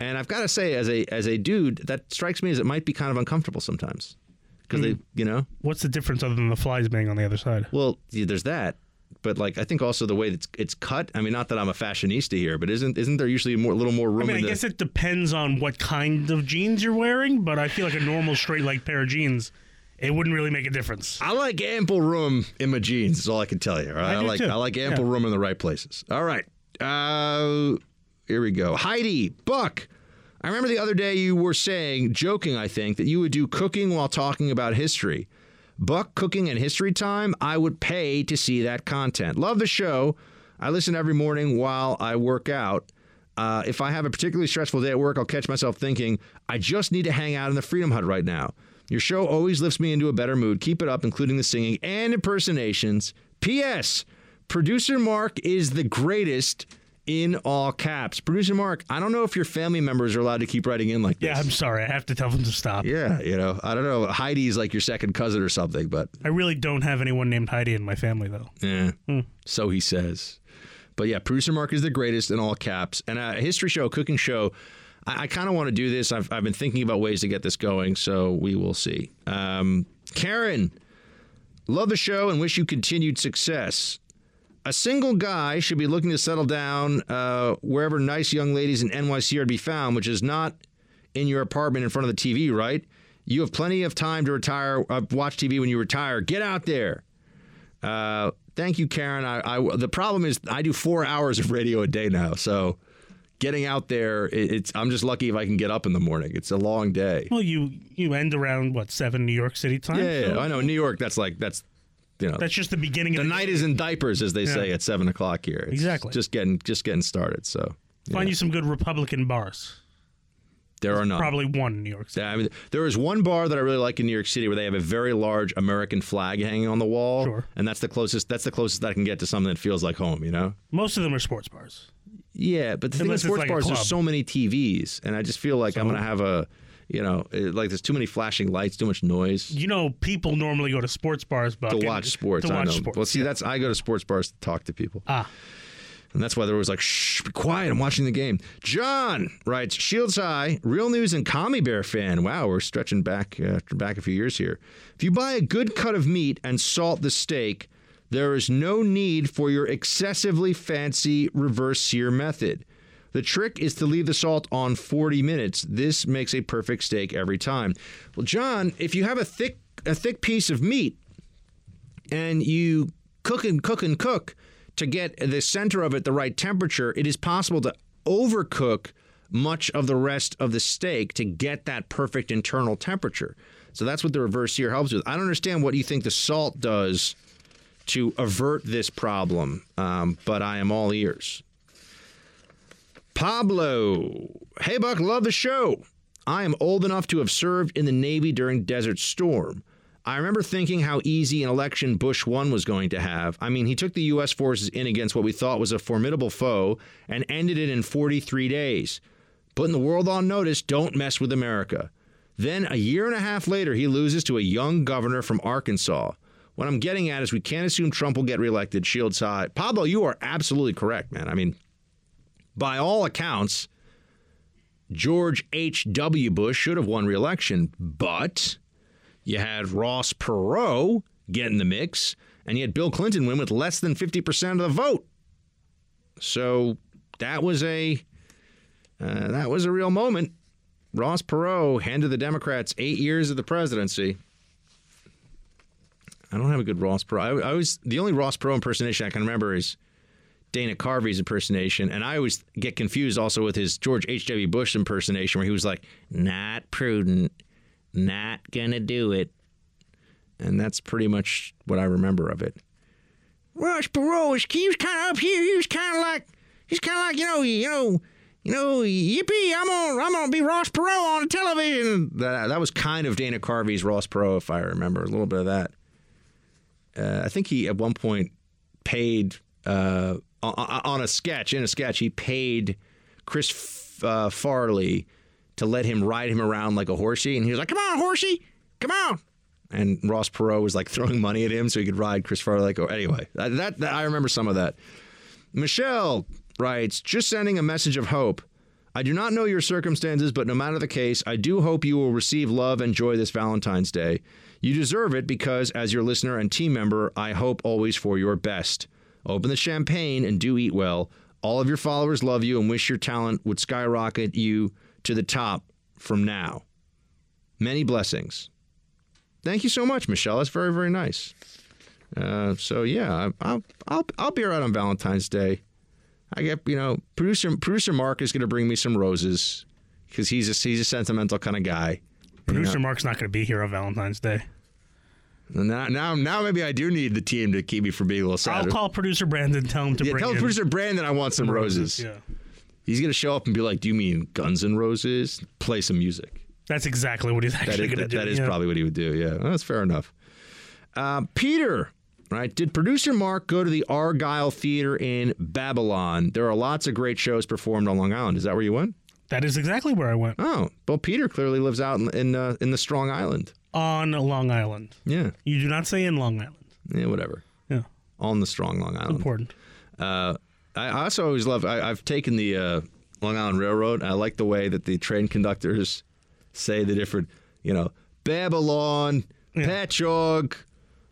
And I've got to say, as a as a dude, that strikes me as it might be kind of uncomfortable sometimes because they, hmm. you know, What's the difference other than the flies being on the other side? well, yeah, there's that. But like, I think also the way it's it's cut. I mean, not that I'm a fashionista here, but isn't isn't there usually more a little more room? I mean, I the, guess it depends on what kind of jeans you're wearing, but I feel like a normal straight leg pair of jeans, it wouldn't really make a difference. I like ample room in my jeans. Is all I can tell you. all right? I I, like too. I like ample Yeah. room in the right places. All right. Uh, here we go. Heidi Buck. I remember the other day you were saying, joking, I think, that you would do cooking while talking about history. Buck cooking and history time. I would pay to see that content. Love the show. I listen every morning while I work out. Uh, if I have a particularly stressful day at work, I'll catch myself thinking, I just need to hang out in the Freedom Hut right now. Your show always lifts me into a better mood. Keep it up, including the singing and impersonations. P.S. Producer Mark is the greatest in all caps. Producer Mark, I don't know if your family members are allowed to keep writing in like this. Yeah, I'm sorry. I have to tell them to stop. Yeah, you know, I don't know. Heidi's like your second cousin or something, but I really don't have anyone named Heidi in my family, though. yeah. Hmm. So he says. But yeah, producer Mark is the greatest in all caps. And a history show, cooking show. I, I kind of want to do this. I've, I've been thinking about ways to get this going, so we will see. Um, Karen, love the show and wish you continued success. A single guy should be looking to settle down uh, wherever nice young ladies in NYC are to be found, which is not in your apartment in front of the TV, right? You have plenty of time to retire, uh, watch TV when you retire. Get out there. Uh, thank you, Karen. I, I, the problem is I do four hours of radio a day now, so getting out there, it, it's I'm just lucky if I can get up in the morning. It's a long day. Well, you you end around what seven New York City time? Yeah, yeah, So I know. New York, that's like that's you know That's just the beginning. the of night is in diapers, as they Yeah. say at seven o'clock here. It's Exactly. Just getting just getting started. So Find you some good Republican bars. there are none. Probably one in New York City. Yeah, I mean, there is one bar that I really like in New York City where they have a very large American flag hanging on the wall, Sure. and that's the closest. That's the closest that I can get to something that feels like home. You know. Most of them are sports bars. Yeah, but the thing Unless is, it's sports like bars, there's so many TVs, and I just feel like I'm gonna have a, you know, like there's too many flashing lights, too much noise. You know, people normally go to sports bars, but to watch sports. To I watch know. sports. Well, see, that's I go to sports bars to talk to people. Ah. And that's why there was like, shh, be quiet. I'm watching the game. John writes, Shields High, real news and Commie Bear fan. Wow, we're stretching back uh, back a few years here. If you buy a good cut of meat and salt the steak, there is no need for your excessively fancy reverse sear method. The trick is to leave the salt on 40 minutes. This makes a perfect steak every time. Well, John, if you have a thick a thick piece of meat and you cook and cook and cook to get the center of it the right temperature, it is possible to overcook much of the rest of the steak to get that perfect internal temperature. So that's what the reverse sear helps with. I don't understand what you think the salt does to avert this problem, um, but I am all ears. Pablo. Hey, Buck, love the show. I am old enough to have served in the Navy during Desert Storm. I remember thinking how easy an election Bush 1 was going to have. I mean, he took the U.S. forces in against what we thought was a formidable foe and ended it in 43 days. Putting the world on notice don't mess with America. Then, a year and a half later, he loses to a young governor from Arkansas. What I'm getting at is we can't assume Trump will get reelected. Shields high. Pablo, you are absolutely correct, man. I mean, by all accounts, George H.W. Bush should have won re-election, but you had Ross Perot get in the mix, and you had Bill Clinton win with less than 50% of the vote. So that was a uh, that was a real moment. Ross Perot handed the Democrats eight years of the presidency. I don't have a good Ross Perot. I, I was the only Ross Perot impersonation I can remember is Dana Carvey's impersonation, and I always get confused also with his George H.W. Bush impersonation, where he was like, "Not prudent, not gonna do it," and that's pretty much what I remember of it. Ross Perot, he was kind of up here. He was kind of like, he's kind of like, you know, you know, you know, yippee! I'm gonna, I'm gonna be Ross Perot on television. That, that was kind of Dana Carvey's Ross Perot, if I remember a little bit of that. Uh, I think he at one point paid uh, on, a sketch in a sketch. He paid Chris F- uh, Farley to let him ride him around like a horsey, and he was like, "Come on, horsey, come on!" And Ross Perot was like throwing money at him so he could ride Chris Farley. Like, oh, anyway, that, that I remember some of that. Michelle writes, just sending a message of hope. I do not know your circumstances, but no matter the case, I do hope you will receive love and joy this Valentine's Day. You deserve it because, as your listener and team member, I hope always for your best. Open the champagne and do eat well. All of your followers love you and wish your talent would skyrocket you to the top from now. Many blessings. Thank you so much, Michelle. That's very, very nice. Uh, so yeah, I'll, I'll I'll be around on Valentine's Day. I get you know producer producer Mark is going to bring me some roses because he's a he's a sentimental kind of guy. Producer Mark's not going to be here on Valentine's Day. Now, now, now maybe I do need the team to keep me from being a little sad. I'll call producer Brandon tell him to yeah, bring tell in producer Brandon I want some roses. Yeah, He's going to show up and be like, "Do you mean Guns N' Roses? Play some music." that's exactly what he's actually going to that- do. that is yeah. probably what he would do. Yeah, Well, that's fair enough. Uh, Peter right? Did producer Mark go to the Argyle Theater in Babylon? There are lots of great shows performed on Long Island. Is that where you went? That is exactly where I went. Oh, well, Peter clearly lives out in in, uh, in the Strong Island. On Long Island. Yeah. You do not say in Long Island. Yeah, whatever. Yeah. On the Strong Long Island. Important. Uh, I also always love. I, I've taken the uh, Long Island Railroad. and I like the way that the train conductors say the different, you know, Babylon, Patchogue,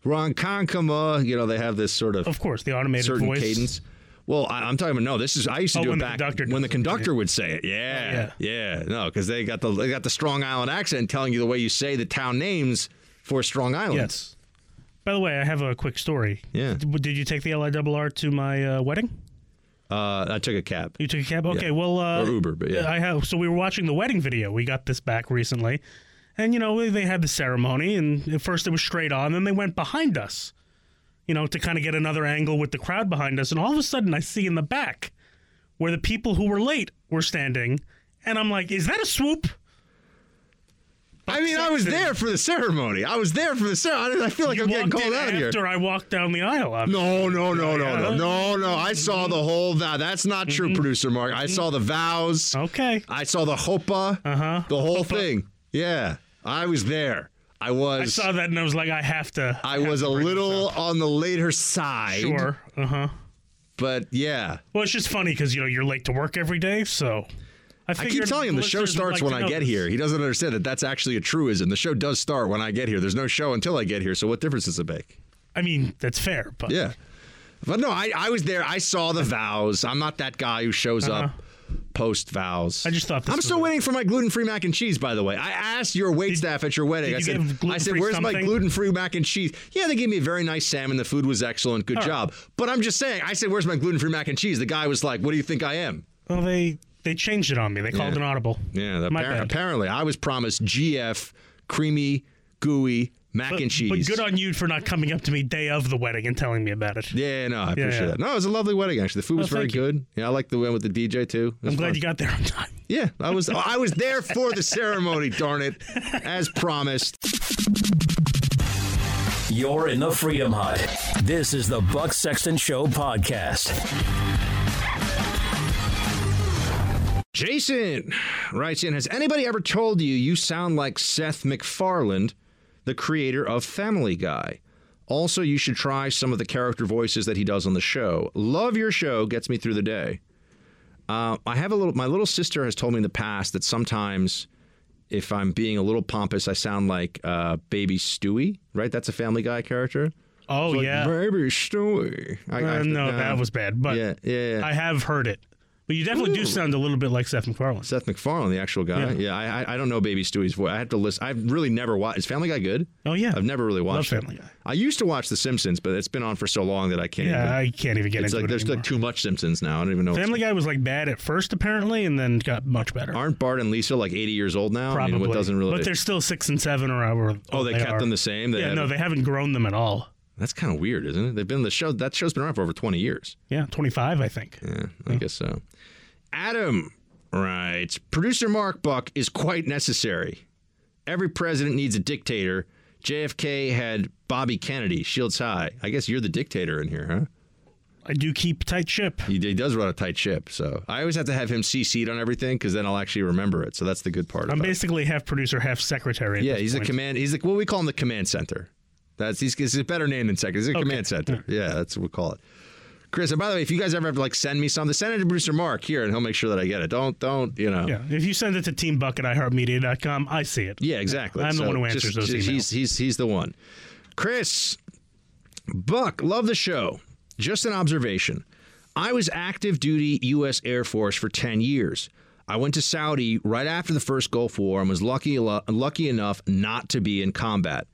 Ronkonkoma. You know, they have this sort of, of course, the automated certain voice. cadence. Well, I, I'm talking about no. This is I used to Oh, do it back conductor when the does it, conductor would say it. Yeah, yeah, no, because they got the they got the Strong Island accent telling you the way you say the town names for Strong Island. Yes. By the way, I have a quick story. Yeah. Did, did you take the LIRR to my uh, wedding? Uh, I took a cab. You took a cab? Okay, Yeah. well, uh, Or Uber, but yeah. I have. So we were watching the wedding video. We got this back recently, and you know they had the ceremony, and at first it was straight on, then they went behind us, you know, to kind of get another angle with the crowd behind us, and all of a sudden I see in the back where the people who were late were standing, and I'm like, is that a swoop? I mean, I was there for the ceremony. I was there for the ceremony. I feel like You I'm getting called out here. after I walked down the aisle. No, no, no, no, no, no, no. I saw the whole vow. That's not true, producer Mark. I saw the vows. Mm-hmm. Okay. I saw the chuppah. Uh huh. The whole thing. Yeah. I was there. I was. I saw that and I was like, I have to. I was a little on the later side. Sure. Uh huh. But yeah. Well, it's just funny because you know you're late to work every day, so I, I keep telling him the show starts like when I get this. here. He doesn't understand that that's actually a truism. The show does start when I get here. There's no show until I get here. So what difference does it make? I mean, that's fair, but Yeah. But no, I, I was there. I saw the vows. I'm not that guy who shows up post vows. I just thought I'm still waiting for my gluten free mac and cheese, by the way. I asked your wait staff at your wedding. did I said, I said, where's my gluten free mac and cheese? Yeah, they gave me a very nice salmon. The food was excellent. Good All right. job. But I'm just saying, I said, where's my gluten free mac and cheese? The guy was like, what do you think I am? Well, they they changed it on me. They called Yeah. an audible. Yeah, the My appar- bad. apparently I was promised GF, creamy, gooey mac But, and cheese. but good on you for not coming up to me day of the wedding and telling me about it. Yeah, no, I Yeah, appreciate yeah. that. No, it was a lovely wedding actually. The food was Oh, very thank you. good. Yeah, I like the one with the DJ too. I'm glad fun. you got there on time. Yeah, I was I was there for the ceremony, darn it, as promised. You're in the Freedom Hut. This is the Buck Sexton Show podcast. Jason writes in Has anybody ever told you you sound like Seth MacFarlane, the creator of Family Guy? Also, you should try some of the character voices that he does on the show. Love your show, gets me through the day. Uh, I have a little, my little sister has told me in the past that sometimes if I'm being a little pompous, I sound like uh, Baby Stewie, right? That's a Family Guy character. Oh like, yeah. Baby Stewie. I- I- Uh, no, uh, that was bad. But yeah, yeah, yeah. I have heard it. But you definitely do sound a little bit like Seth MacFarlane. Seth MacFarlane, the actual guy. Yeah. Yeah, I, I don't know Baby Stewie's voice. I have to listen. I've really never watched. Is Family Guy good? Oh yeah, I've never really watched Love it. Family Guy. I used to watch The Simpsons, but it's been on for so long that I can't. Yeah, even, I can't even get it's into like it there's anymore. like too much Simpsons now. I don't even know. Family Guy was like bad at first apparently, and then got much better. Aren't Bart and Lisa like 80 years old now? Probably. I mean, what doesn't really? But they're still six and seven or however. oh, old they, kept are. them the same. They yeah, no, they haven't grown them at all. That's kind of weird, isn't it? They've been the show. That show's been around for over 20 years. Yeah, twenty five, I think. Yeah, I guess so. Adam writes Producer Mark Buck is quite necessary. Every president needs a dictator. JFK had Bobby Kennedy, Shields High. I guess you're the dictator in here, huh? I do keep tight ship. He, he does run a tight ship, so I always have to have him CC'd on everything because then I'll actually remember it. So that's the good part. I'm about it. basically half producer, half secretary. Yeah, he's a point. command. He's like what we call him the command center. That's he's, he's a better name than second. He's a Okay. command center. Yeah, that's what we call it. Chris, and by the way, if you guys ever have to like send me something, send it to producer Mark here, and he'll make sure that I get it. Don't don't you know? Yeah, if you send it to at iheartmedia.com, I see it. Yeah, exactly. I'm the one who answers just- those just- emails. He's, he's, he's the one. Chris, Buck, love the show. Just an observation. I was active duty U.S. Air Force for 10 years. I went to Saudi right after the first Gulf War and was lucky, lucky enough not to be in combat.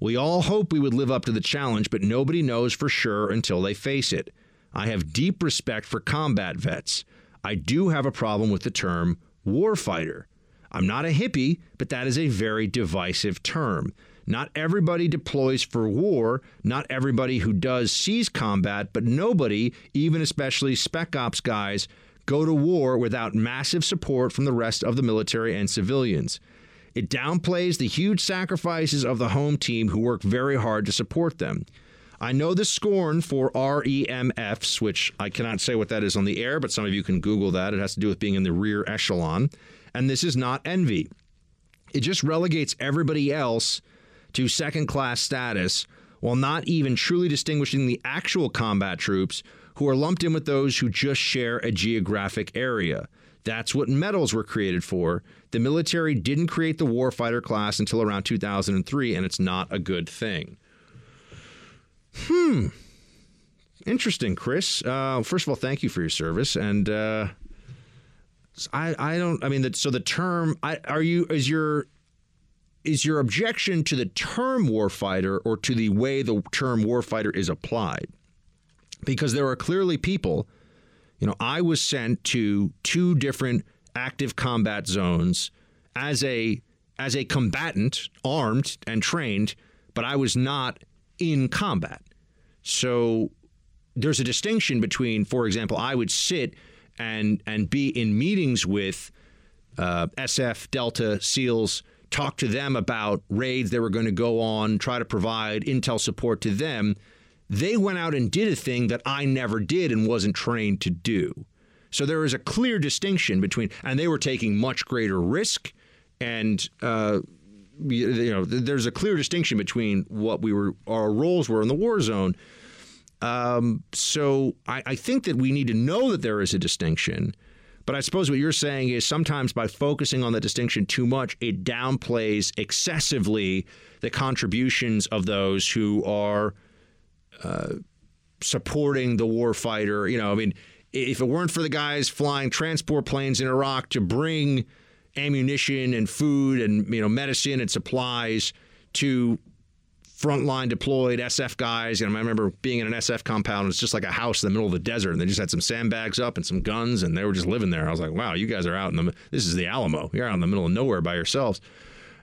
We all hope we would live up to the challenge, but nobody knows for sure until they face it. I have deep respect for combat vets. I do have a problem with the term warfighter. I'm not a hippie, but that is a very divisive term. Not everybody deploys for war. Not everybody who does sees combat, but nobody, even especially spec ops guys, go to war without massive support from the rest of the military and civilians. It downplays the huge sacrifices of the home team who work very hard to support them. I know the scorn for REMFs, which I cannot say what that is on the air, but some of you can Google that. It has to do with being in the rear echelon. And this is not envy. It just relegates everybody else to second class status while not even truly distinguishing the actual combat troops who are lumped in with those who just share a geographic area. That's what medals were created for. The military didn't create the warfighter class until around 2003, and it's not a good thing. Hmm. Interesting, Chris. Uh, first of all, thank you for your service, and uh, I I don't. I mean, so the term. I, are you is your is your objection to the term warfighter or to the way the term warfighter is applied? Because there are clearly people. You know, I was sent to two different active combat zones as a as a combatant, armed and trained, but I was not in combat. So there's a distinction between, for example, I would sit and and be in meetings with uh, SF, Delta, SEALs, talk to them about raids they were going to go on, try to provide intel support to them. They went out and did a thing that I never did and wasn't trained to do. So there is a clear distinction between, and they were taking much greater risk, and uh, you know, there's a clear distinction between what we were, our roles were in the war zone. Um, so I, I think that we need to know that there is a distinction. But I suppose what you're saying is sometimes by focusing on the distinction too much, it downplays excessively the contributions of those who are uh, supporting the war fighter. You know, I mean, if it weren't for the guys flying transport planes in Iraq to bring ammunition and food and you know medicine and supplies to frontline deployed SF guys. And I remember being in an SF compound. It's just like a house in the middle of the desert, and they just had some sandbags up and some guns, and they were just living there. I was like, wow, you guys are out in the. This is the Alamo. You're out in the middle of nowhere by yourselves.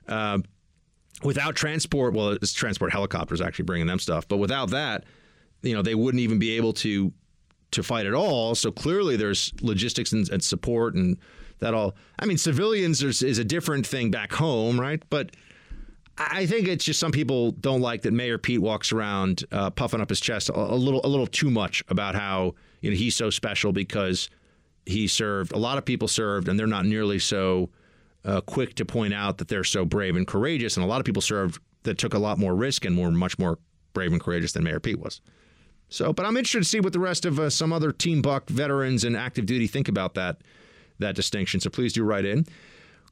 Uh, without transport, well, it's transport helicopters actually bringing them stuff, but without that, you know, they wouldn't even be able to to fight at all. So clearly, there's logistics and, and support and that all. I mean, civilians is, is a different thing back home, right? But I think it's just some people don't like that Mayor Pete walks around uh, puffing up his chest a, a, little, a little too much about how you know he's so special because he served. A lot of people served, and they're not nearly so uh, quick to point out that they're so brave and courageous. And a lot of people served that took a lot more risk and were much more brave and courageous than Mayor Pete was. So, but I'm interested to see what the rest of uh, some other Team Buck veterans and active duty think about that that distinction. So please do write in.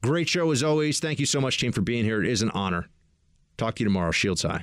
Great show as always. Thank you so much, team, for being here. It is an honor. Talk to you tomorrow. Shields high.